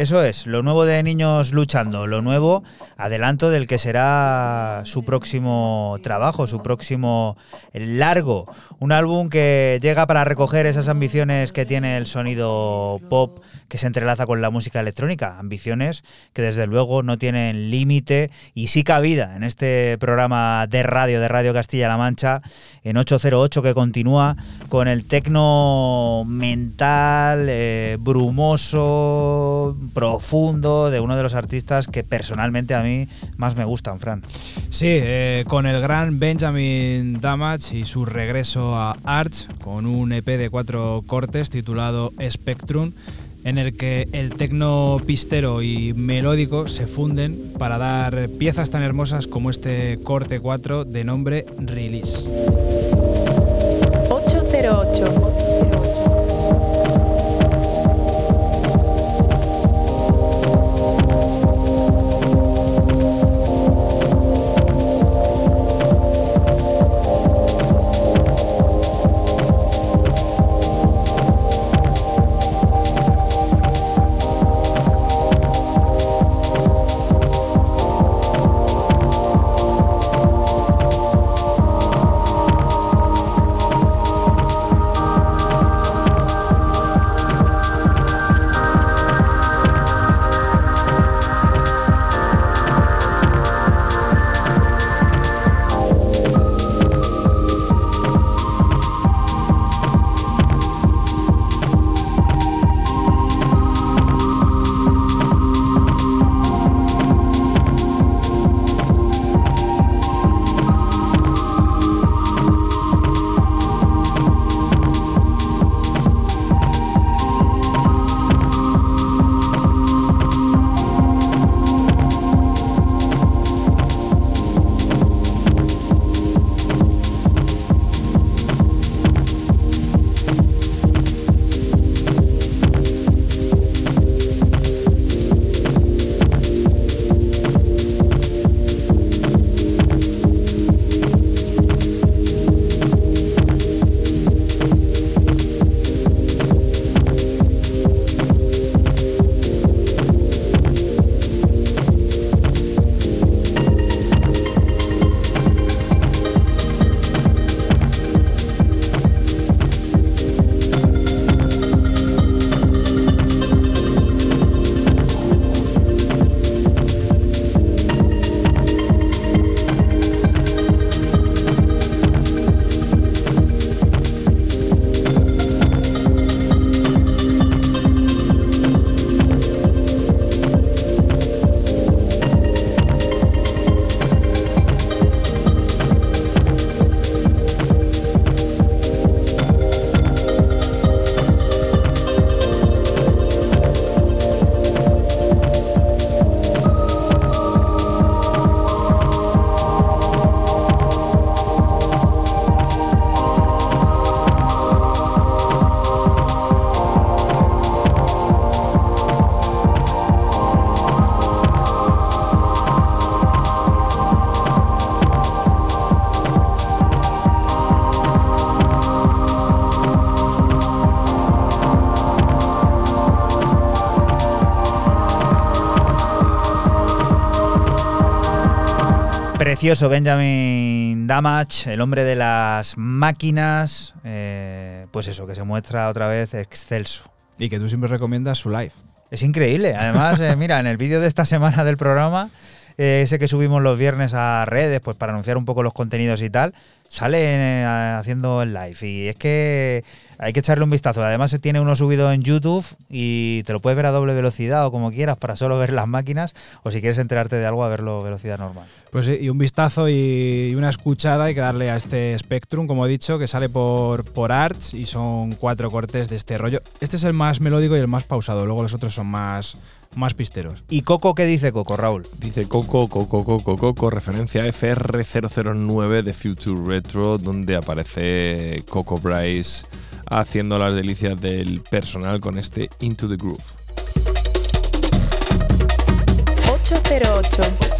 Eso es, lo nuevo de Niños Luchando, lo nuevo, adelanto del que será su próximo trabajo, su próximo largo. Un álbum que llega para recoger esas ambiciones que tiene el sonido pop que se entrelaza con la música electrónica. Ambiciones que desde luego no tienen límite y sí cabida en este programa de radio de Radio Castilla-La Mancha en 808 que continúa con el tecno mental, eh, brumoso, profundo de uno de los artistas que personalmente a mí más me gustan, Fran. Sí, eh, con el gran Benjamin Y su regreso a Arch con un EP de cuatro cortes titulado Spectrum en el que el tecno pistero y melódico se funden para dar piezas tan hermosas como este corte 4 de nombre Release. 808. Precioso Benjamin Damage, el hombre de las máquinas, eh, pues eso, que se muestra otra vez excelso. Y que tú siempre recomiendas su live. Es increíble. Además, eh, mira, en el vídeo de esta semana del programa, eh, ese que subimos los viernes a redes, pues para anunciar un poco los contenidos y tal, sale eh, haciendo el live. Y es que hay que echarle un vistazo. Además, se tiene uno subido en YouTube y te lo puedes ver a doble velocidad o como quieras para solo ver las máquinas. O si quieres enterarte de algo, a verlo a velocidad normal. Pues sí, y un vistazo y una escuchada hay que darle a este Spectrum, como he dicho, que sale por, por Arch y son cuatro cortes de este rollo. Este es el más melódico y el más pausado, luego los otros son más, más pisteros. ¿Y Coco qué dice Coco, Raúl? Dice Coco, Coco, Coco, Coco, referencia a FR009 de Future Retro, donde aparece Coco Bryce haciendo las delicias del personal con este Into the Groove. 808.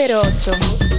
08.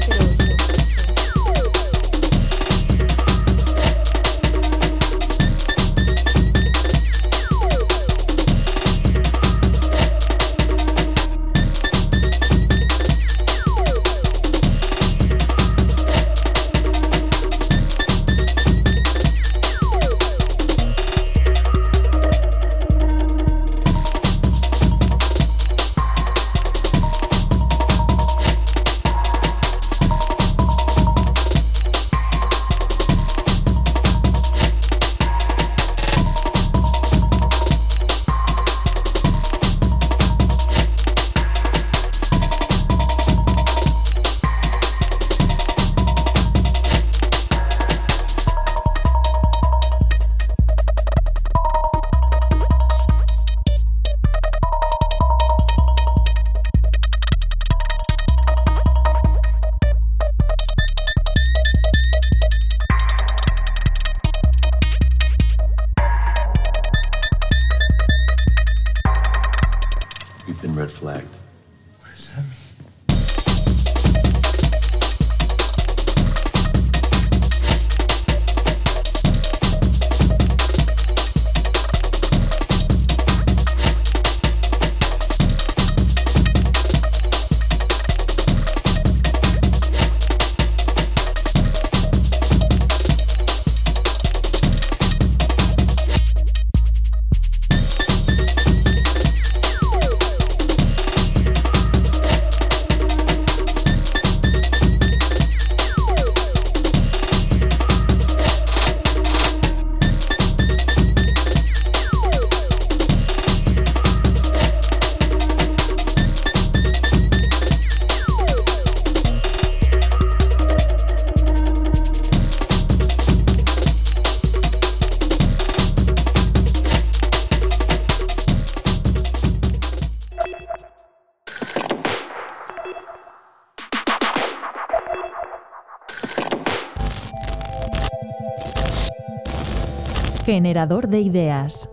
Generador de ideas.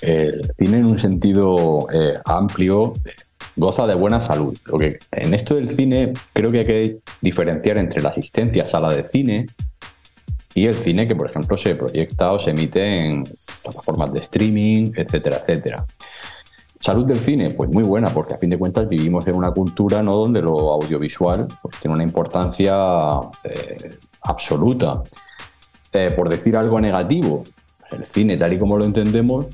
El cine en un sentido eh, amplio goza de buena salud. Lo que en esto del cine creo que hay que diferenciar entre la asistencia a sala de cine y el cine que, por ejemplo, se proyecta o se emite en plataformas de streaming, etcétera, etcétera. Salud del cine, pues muy buena, porque a fin de cuentas vivimos en una cultura ¿no? donde lo audiovisual pues, tiene una importancia eh, absoluta. Eh, por decir algo negativo, el cine, tal y como lo entendemos,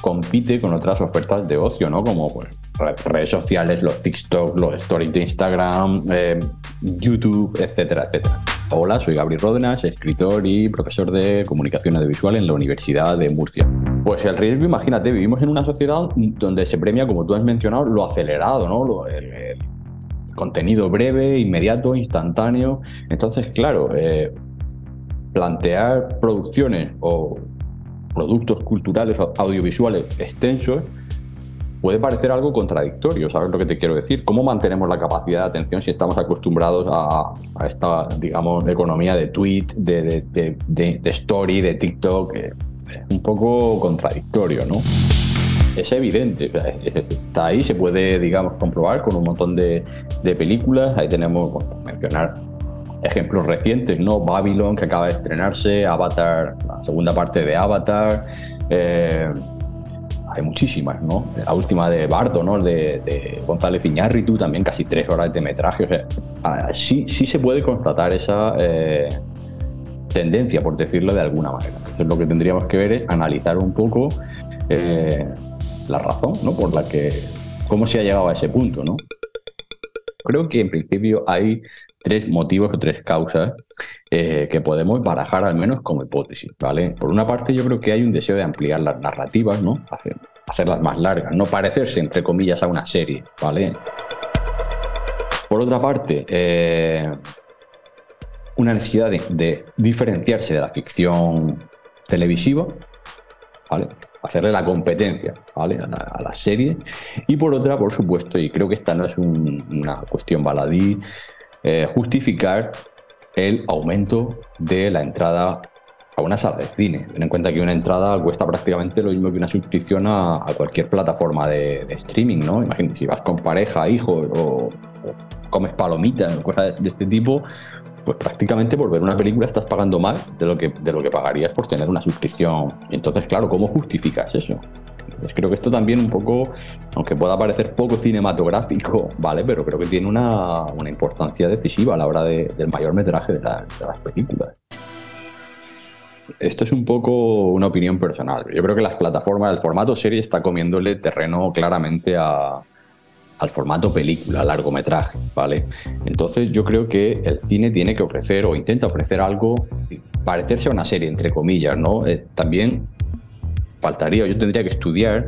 compite con otras ofertas de ocio, ¿no? Como pues, re- redes sociales, los TikTok, los stories de Instagram, eh, YouTube, etcétera, etcétera. Hola, soy Gabriel Ródenas, escritor y profesor de comunicación audiovisual en la Universidad de Murcia. Pues el riesgo, imagínate, vivimos en una sociedad donde se premia, como tú has mencionado, lo acelerado, ¿no? Lo- el, el contenido breve, inmediato, instantáneo. Entonces, claro, eh, plantear producciones o productos culturales o audiovisuales extensos puede parecer algo contradictorio, ¿sabes lo que te quiero decir? ¿Cómo mantenemos la capacidad de atención si estamos acostumbrados a, esta, digamos, economía de tweet, de, de- de- story, de TikTok? Eh, Es un poco contradictorio, ¿no? Es evidente, está ahí, se puede, digamos, comprobar con un montón de, de películas. Ahí tenemos, bueno, mencionar ejemplos recientes, ¿no? Babylon, que acaba de estrenarse, Avatar, la segunda parte de Avatar. eh, hay muchísimas, ¿no? La última de Bardo, ¿no? De, de González Iñárritu, también casi tres horas de metraje. O sea, ah, sí, sí se puede constatar esa eh, tendencia, por decirlo de alguna manera. Entonces lo que tendríamos que ver es analizar un poco eh, la razón, ¿no? Por la que, cómo se ha llegado a ese punto, ¿no? Creo que en principio hay tres motivos o tres causas eh, que podemos barajar al menos como hipótesis, ¿vale? Por una parte yo creo que hay un deseo de ampliar las narrativas, ¿no? Hacer, hacerlas más largas, no parecerse entre comillas a una serie, ¿vale? Por otra parte, eh, una necesidad de, diferenciarse de la ficción televisiva, ¿vale? Hacerle la competencia, ¿vale? A la, a serie. Y por otra, por supuesto, y creo que esta no es un- una cuestión baladí, eh, justificar el aumento de la entrada a una sala de cine. Ten en cuenta que una entrada cuesta prácticamente lo mismo que una suscripción a, cualquier plataforma de, streaming, ¿no? Imagínate, si vas con pareja, hijos o, comes palomitas cosas de este tipo, pues prácticamente por ver una película estás pagando más de lo que, de lo que pagarías por tener una suscripción. Entonces, claro, ¿cómo justificas eso? Entonces creo que esto también un poco, aunque pueda parecer poco cinematográfico, ¿vale? Pero creo que tiene una, una importancia decisiva a la hora de- del mayor metraje de las películas. Esto es un poco una opinión personal. Yo creo que las plataformas, el formato serie está comiéndole terreno claramente a- al formato película, largometraje, ¿vale? Entonces yo creo que el cine tiene que ofrecer o intenta ofrecer algo, parecerse a una serie, entre comillas, ¿no? Eh, también faltaría, yo tendría que estudiar,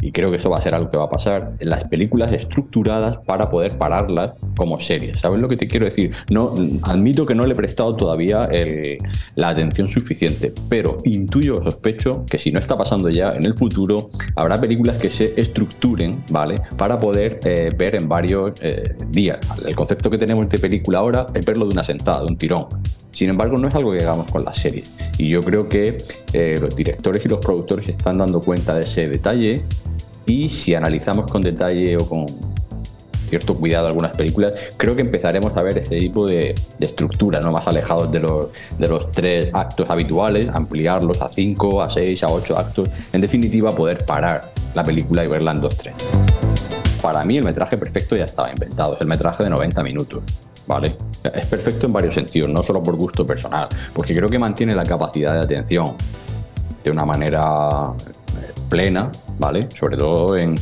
y creo que eso va a ser algo que va a pasar, las películas estructuradas para poder pararlas como series. ¿Sabes lo que te quiero decir? No, admito que no le he prestado todavía la atención suficiente, pero intuyo o sospecho que si no está pasando ya en el futuro, habrá películas que se estructuren, ¿vale? Para poder eh, ver en varios eh, días. El concepto que tenemos de película ahora es verlo de una sentada, de un tirón. Sin embargo, no es algo que hagamos con las series. Y yo creo que eh, los directores y los productores están dando cuenta de ese detalle. Y si analizamos con detalle o con cierto cuidado algunas películas, creo que empezaremos a ver ese tipo de, de estructura, ¿no? más alejados de los, de los tres actos habituales, ampliarlos a cinco, a seis, a ocho actos. En definitiva, poder parar la película y verla en dos, tres. Para mí el metraje perfecto ya estaba inventado, es el metraje de 90 minutos. ¿Vale? Es perfecto en varios sentidos, no solo por gusto personal, porque creo que mantiene la capacidad de atención de una manera eh, plena, ¿vale? Sobre todo en,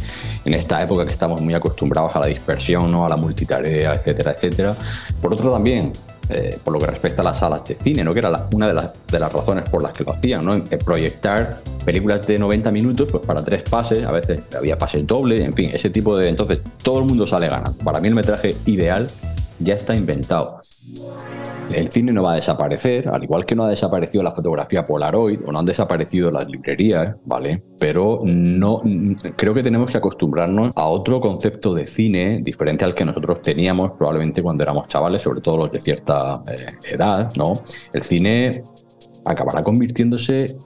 en esta época que estamos muy acostumbrados a la dispersión, ¿no? A la multitarea, etcétera, etcétera. Por otro también, eh, por lo que respecta a las salas de cine, ¿no? Que era la- una de las, de las razones por las que lo hacían, ¿no? Eh, proyectar películas de 90 minutos, pues para tres pases, a veces había pases dobles, en fin, ese tipo de... Entonces, todo el mundo sale ganando. Para mí el metraje ideal ya está inventado. El cine no va a desaparecer, al igual que no ha desaparecido la fotografía Polaroid o no han desaparecido las librerías, ¿vale? Pero no creo que tenemos que acostumbrarnos a otro concepto de cine diferente al que nosotros teníamos probablemente cuando éramos chavales, sobre todo los de cierta eh, edad, ¿no? El cine acabará convirtiéndose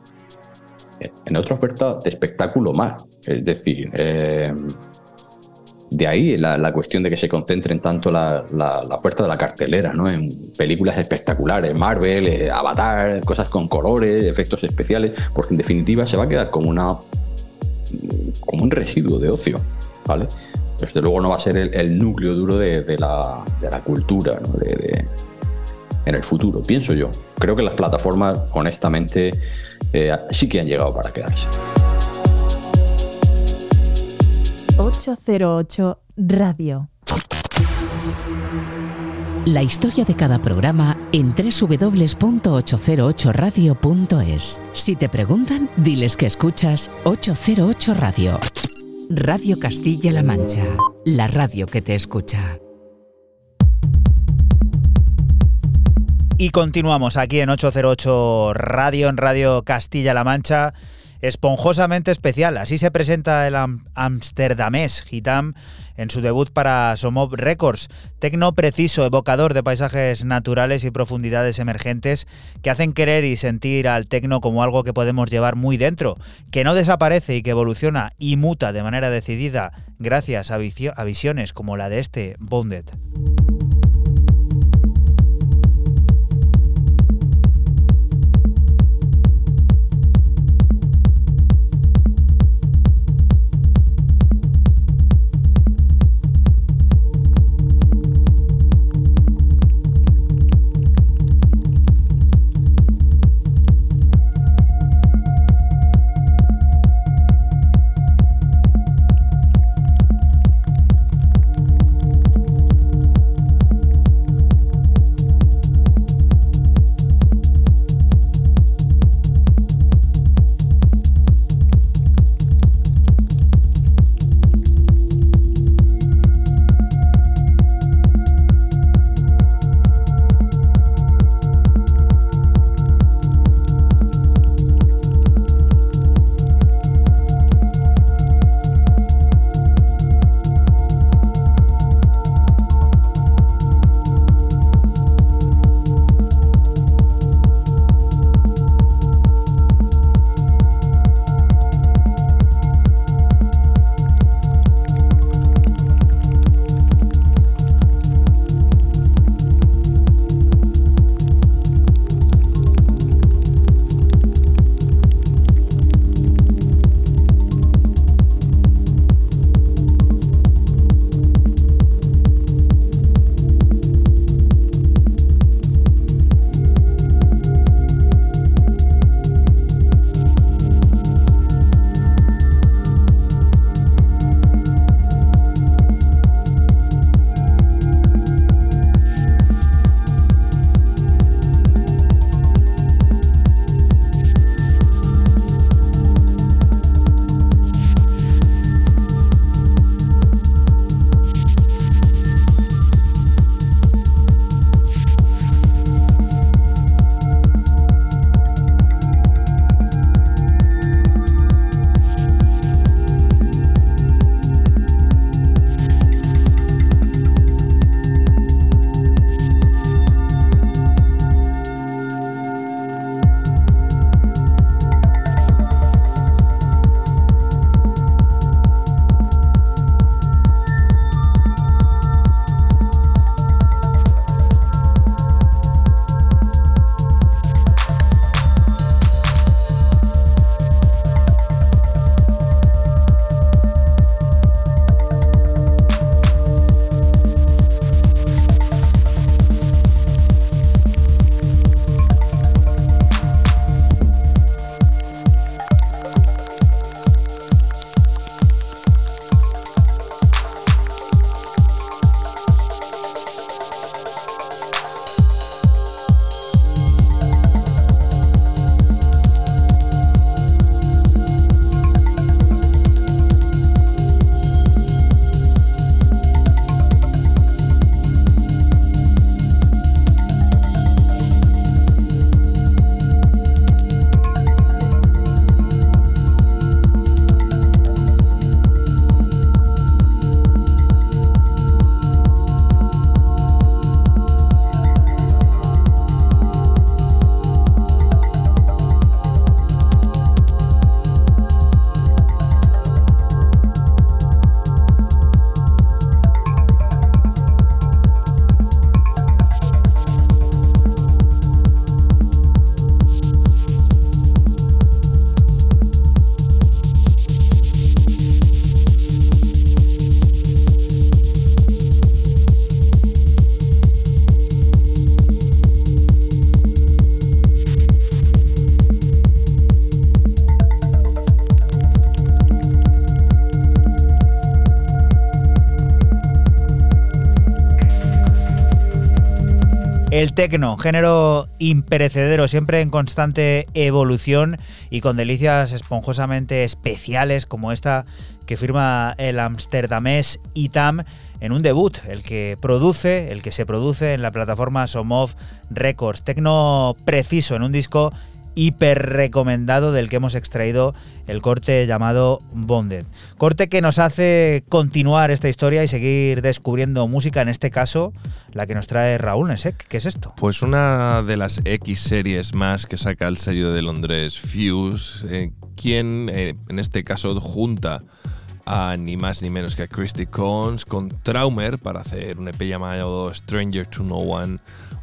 en otra oferta de espectáculo más. Es decir, eh, de ahí la, la cuestión de que se concentren tanto la, la- la oferta de la cartelera, ¿no? En películas espectaculares, Marvel, eh, Avatar, cosas con colores, efectos especiales, porque en definitiva se va a quedar como una como un residuo de ocio, ¿vale? Desde luego no va a ser el, el núcleo duro de, de la, de la cultura, ¿no? De- de- en el futuro, pienso yo. Creo que las plataformas, honestamente, eh, sí que han llegado para quedarse. 808 Radio. La historia de cada programa en www.808radio.es. Si te preguntan, diles que escuchas 808 Radio. Radio Castilla-La Mancha, la radio que te escucha. Y continuamos aquí en 808 Radio, en Radio Castilla-La Mancha. Esponjosamente especial, así se presenta el am- amsterdamés Gitam en su debut para Somob Records, tecno preciso, evocador de paisajes naturales y profundidades emergentes que hacen querer y sentir al tecno como algo que podemos llevar muy dentro, que no desaparece y que evoluciona y muta de manera decidida gracias a, a visiones como la de este Bounded. El tecno, género imperecedero, siempre en constante evolución y con delicias esponjosamente especiales como esta que firma el amsterdamés Itam en un debut, el que produce, el que se produce en la plataforma Somov Records. Tecno preciso en un disco hiper recomendado del que hemos extraído el corte llamado Bonded. Corte que nos hace continuar esta historia y seguir descubriendo música, en este caso la que nos trae Raúl Nesek. ¿Qué es esto? Pues una de las X series más que saca el sello de Londres Fuse, eh, quien eh, en este caso junta a ni más ni menos que a Christy Cones con Traumer para hacer un EP llamado Stranger to No One,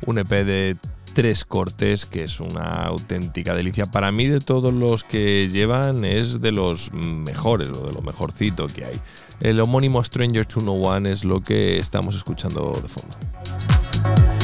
un EP de tres cortes que es una auténtica delicia. Para mí de todos los que llevan es de los mejores o de lo mejorcito que hay. El homónimo Stranger to No One es lo que estamos escuchando de fondo.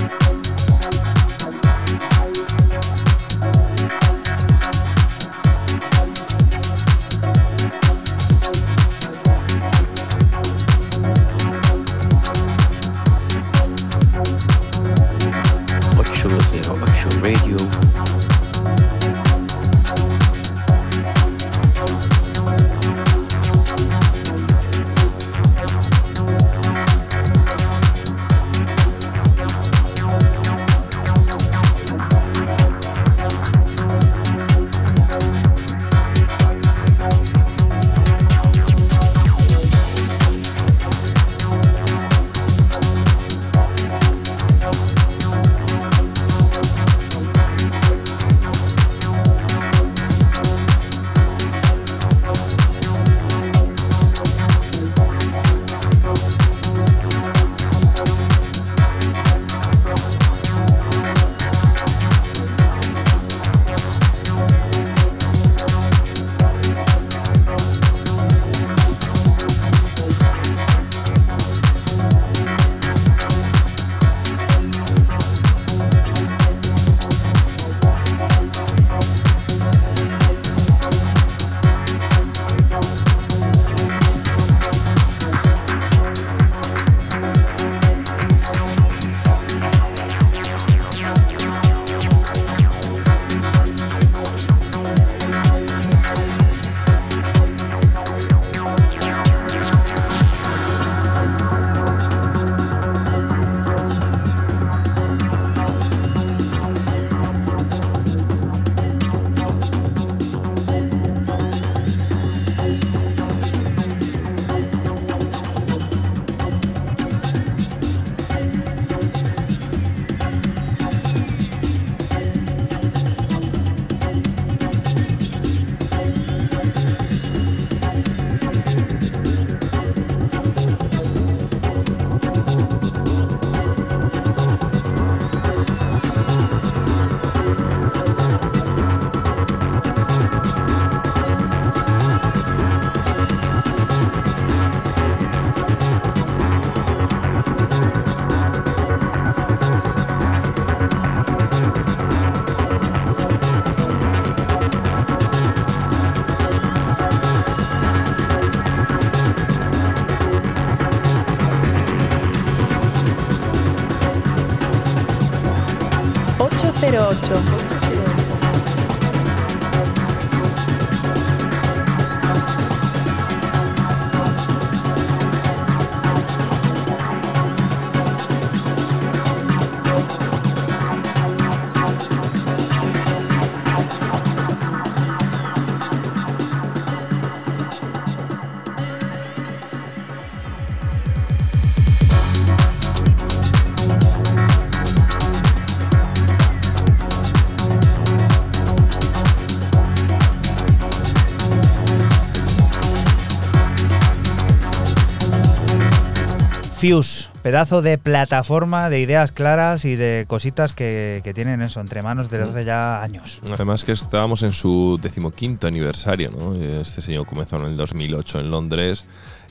Fuse, pedazo de plataforma de ideas claras y de cositas que, que tienen eso entre manos desde hace ya años. Además que estábamos en su decimoquinto aniversario, ¿no? Este señor comenzó en el 2008 en Londres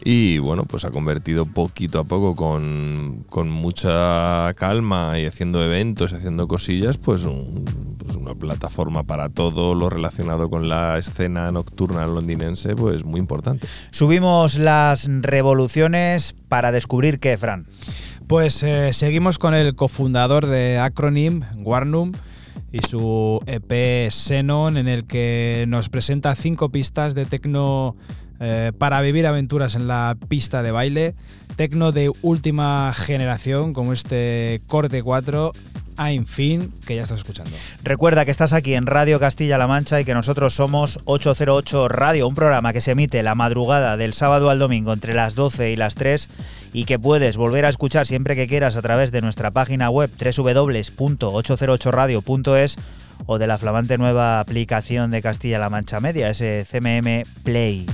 y bueno, pues ha convertido poquito a poco con, con mucha calma y haciendo eventos y haciendo cosillas, pues, un- plataforma para todo lo relacionado con la escena nocturna londinense, pues muy importante. Subimos las revoluciones para descubrir qué, Fran. Pues eh, seguimos con el cofundador de Acronym, Warnum, y su EP Xenon, en el que nos presenta cinco pistas de tecno eh, para vivir aventuras en la pista de baile. Tecno de última generación, como este Corte 4, I'm Fin, que ya estás escuchando. Recuerda que estás aquí en Radio Castilla-La Mancha y que nosotros somos 808 Radio, un programa que se emite la madrugada del sábado al domingo entre las 12 y las 3 y que puedes volver a escuchar siempre que quieras a través de nuestra página web www.808radio.es o de la flamante nueva aplicación de Castilla-La Mancha Media, ese CMM Play.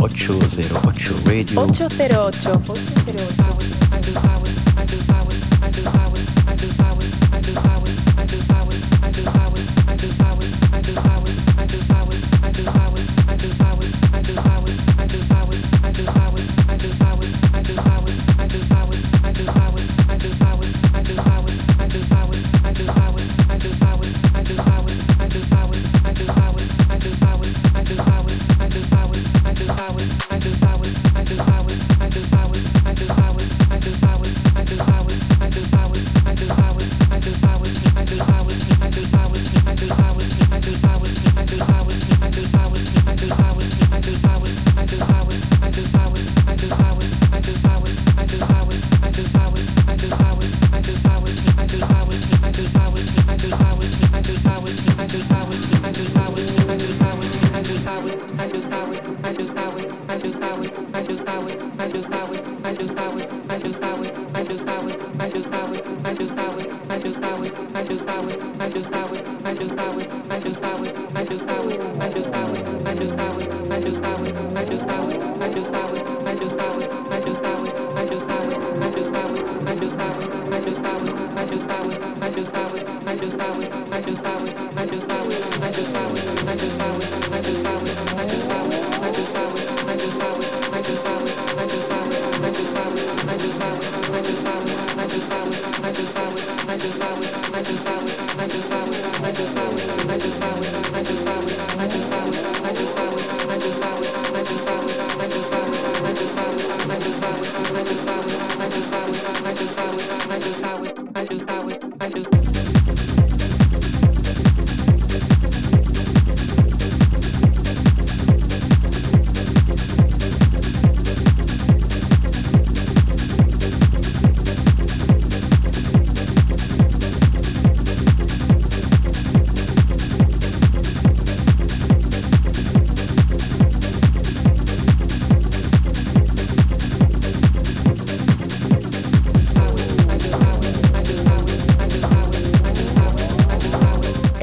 Ocho zero ocho Radio. 808.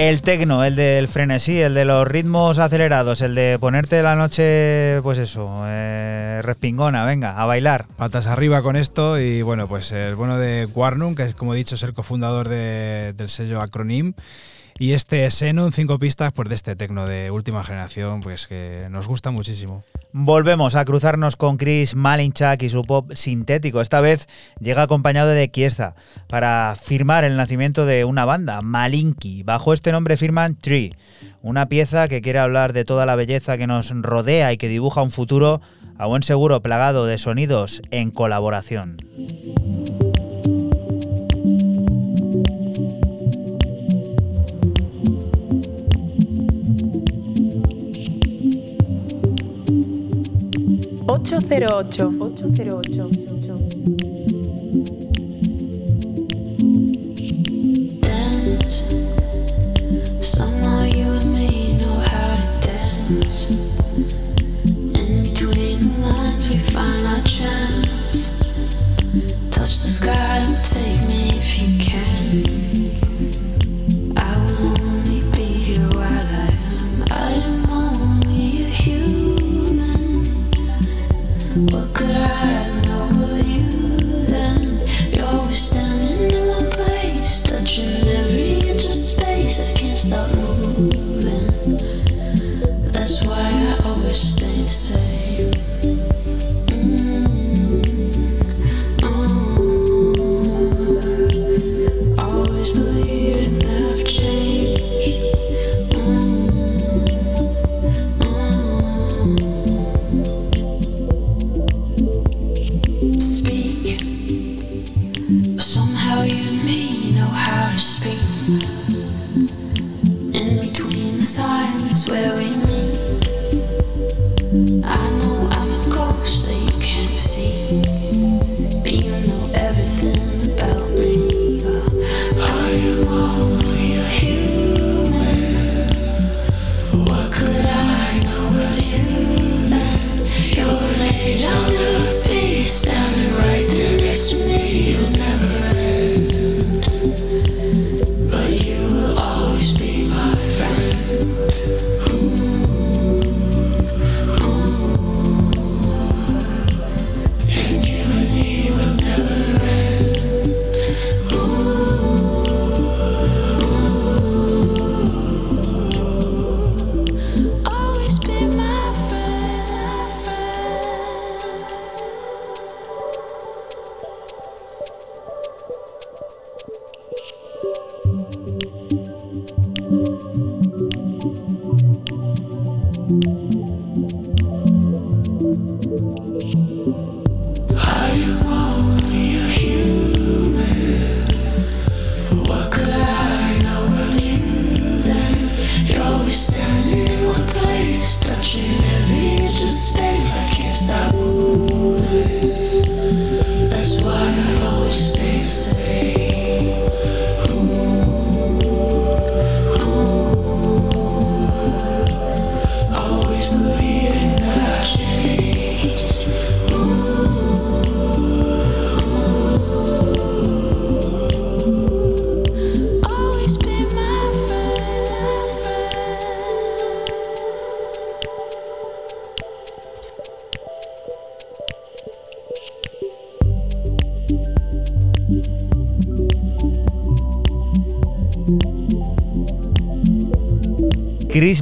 El tecno, el del frenesí, el de los ritmos acelerados, el de ponerte la noche, pues eso, eh, respingona, venga, a bailar. Patas arriba con esto y bueno, pues el bueno de Warnum, que es como he dicho es el cofundador de- del sello Acronym. Y este Xenon, cinco pistas pues de este tecno de última generación, pues que nos gusta muchísimo. Volvemos a cruzarnos con Chris Malinchak y su pop sintético. Esta vez llega acompañado de Kiesta para firmar el nacimiento de una banda, Malinki. Bajo este nombre firman Tree, una pieza que quiere hablar de toda la belleza que nos rodea y que dibuja un futuro a buen seguro plagado de sonidos en colaboración. ...808... ...808...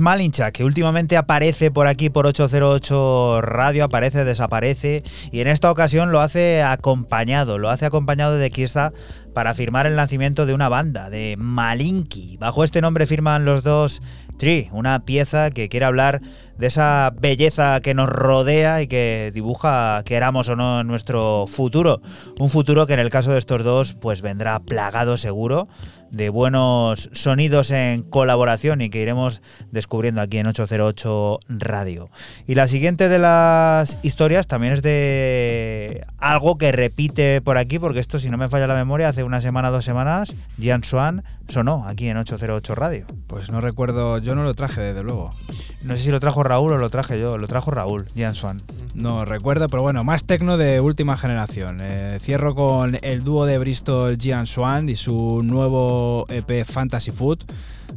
Chris Malinchak, que últimamente aparece por aquí por 808 Radio, aparece, desaparece, y en esta ocasión lo hace acompañado, lo hace acompañado de Kirsta para firmar el nacimiento de una banda, de Malinki. Bajo este nombre firman los dos Tree, una pieza que quiere hablar de esa belleza que nos rodea y que dibuja, queramos o no, nuestro futuro. Un futuro que en el caso de estos dos, pues vendrá plagado seguro de buenos sonidos en colaboración y que iremos descubriendo aquí en 808 Radio. Y la siguiente de las historias también es de algo que repite por aquí, porque esto, si no me falla la memoria, hace una semana, dos semanas, Gian Swan sonó aquí en 808 Radio. Pues no recuerdo, yo no lo traje desde luego. No sé si lo trajo Raúl o lo traje yo, lo trajo Raúl, Gian Swan. No recuerdo, pero bueno, más tecno de última generación. Eh, cierro con el dúo de Bristol Gian Swan y su nuevo EP Fantasy Food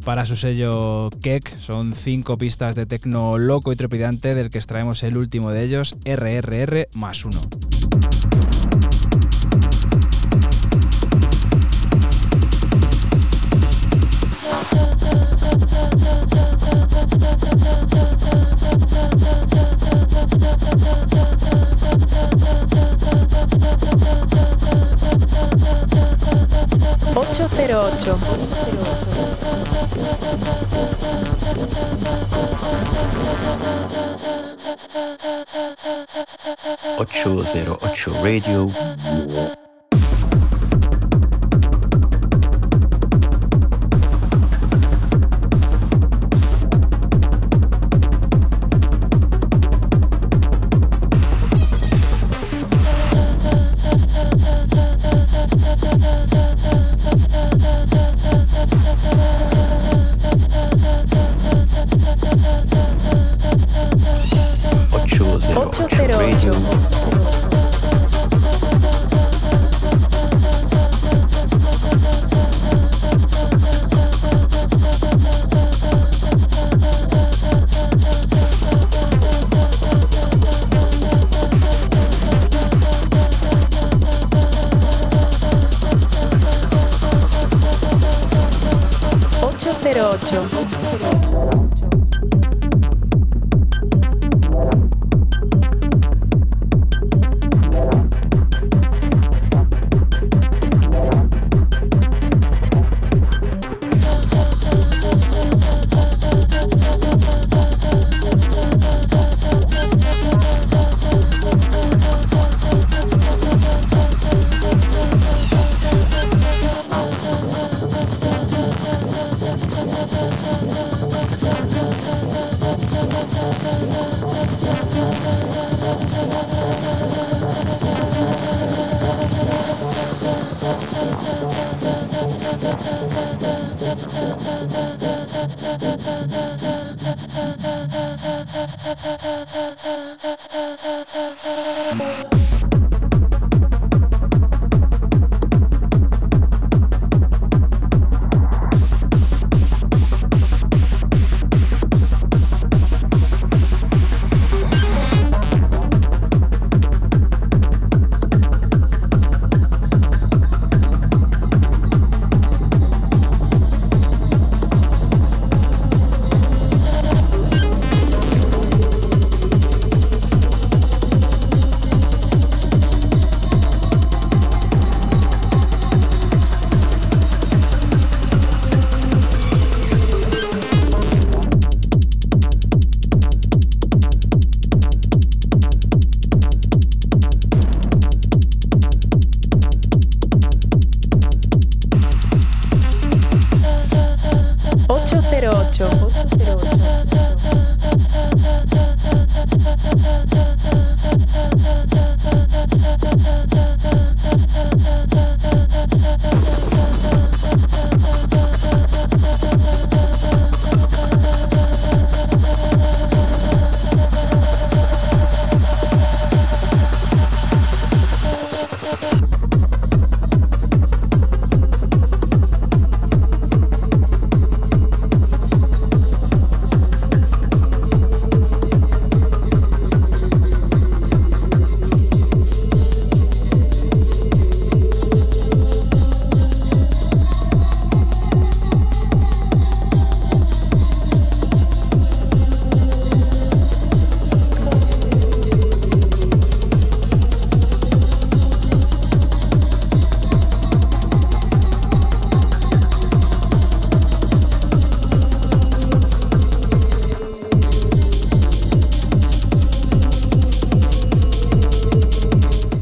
para su sello Keck. Son cinco pistas de tecno loco y trepidante del que extraemos el último de ellos, RRR más uno. Ocho cero ocho. Ocho zero ocho Radio.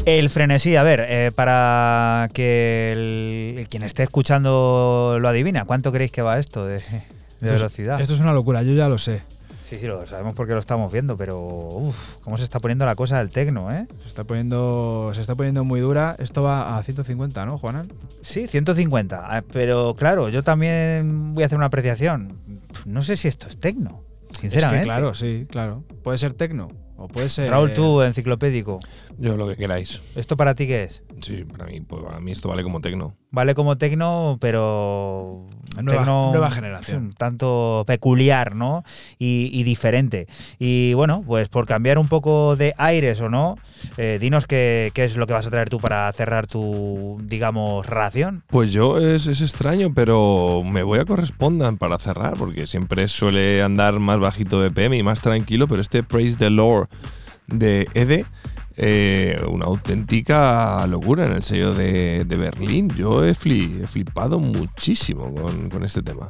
El frenesí, a ver, eh, para que el- quien esté escuchando lo adivina, ¿cuánto creéis que va esto de, de Esto es- velocidad? Esto es una locura, yo ya lo sé. Sí, sí, lo sabemos porque lo estamos viendo, pero uf, cómo se está poniendo la cosa del tecno, ¿eh? Se está poniendo, se está poniendo muy dura. Esto va a 150, ¿no, Juanan? Sí, 150. Ah, Pero claro, yo también voy a hacer una apreciación. No sé si esto es tecno, sinceramente. Es que claro, sí, claro. Puede ser tecno o puede ser. Raúl, tú, enciclopédico. Yo lo que queráis. ¿Esto para ti qué es? Sí, para mí, pues, para mí esto vale como tecno. Vale como tecno, pero. Nueva- tecno nueva generación. tanto peculiar, ¿no? Y, y diferente. Y bueno, pues por cambiar un poco de aires o no, eh, dinos qué, qué es lo que vas a traer tú para cerrar tu, digamos, ración. Pues yo es, es extraño, pero me voy a correspondan para cerrar, porque siempre suele andar más bajito de PM y más tranquilo, pero este Praise the Lord de Ede, eh, una auténtica locura en el sello de, Berlín. Yo he, he flipado muchísimo con, con este tema.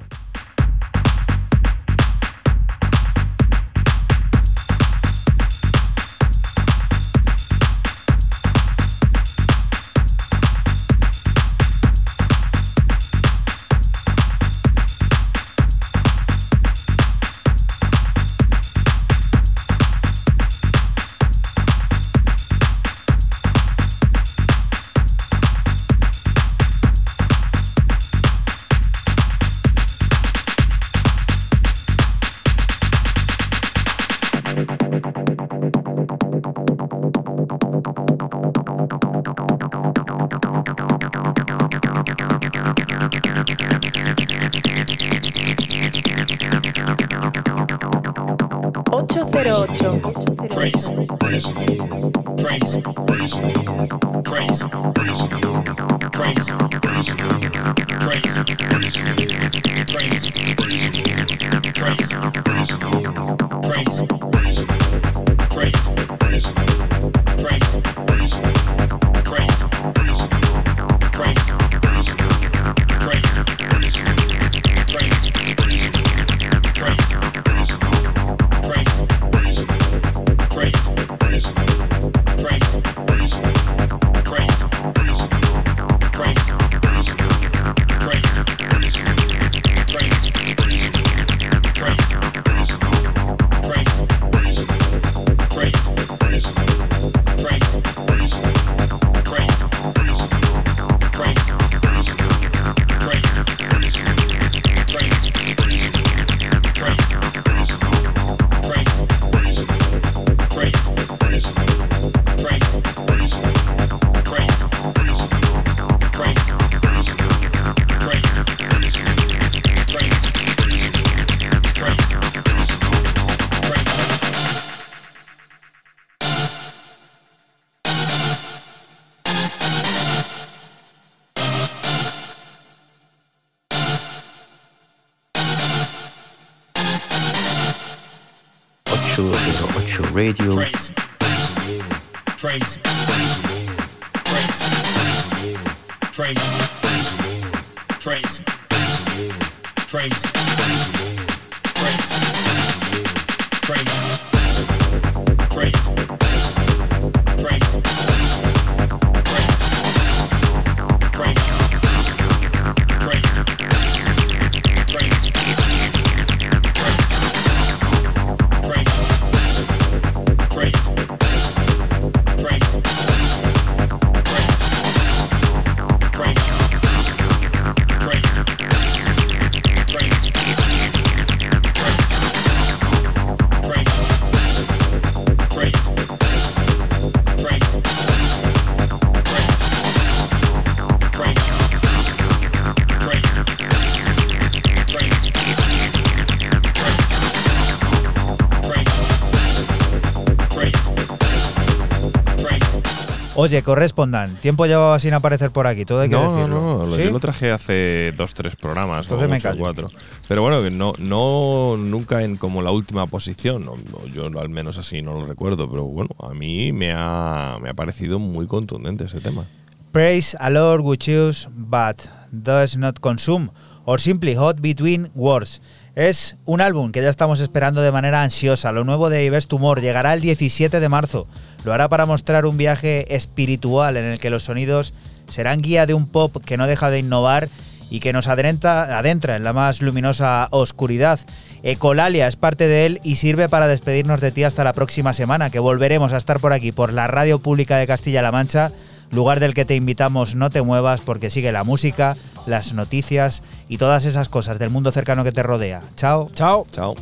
Oye, correspondan. Tiempo llevaba sin aparecer por aquí, todo hay que No, no, decirlo. no, ¿Sí? yo lo traje hace dos, tres programas, Entonces o me mucho, cuatro. Pero bueno, que no, no nunca en como la última posición, no, no, yo al menos así no lo recuerdo, pero bueno, a mí me ha, me ha parecido muy contundente ese tema. Praise a Lord we choose, but does not consume, or simply hot between words. Es un álbum que ya estamos esperando de manera ansiosa. Lo nuevo de Ives Tumor llegará el 17 de marzo. Lo hará para mostrar un viaje espiritual en el que los sonidos serán guía de un pop que no deja de innovar y que nos adentra, en la más luminosa oscuridad. Ecolalia es parte de él y sirve para despedirnos de ti hasta la próxima semana, que volveremos a estar por aquí, por la Radio Pública de Castilla-La Mancha, lugar del que te invitamos no te muevas porque sigue la música, las noticias y todas esas cosas del mundo cercano que te rodea. Chao. Chao. Chao.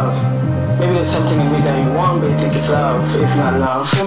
Love. Maybe there's something in me that you want, but you think it's love. It's not love.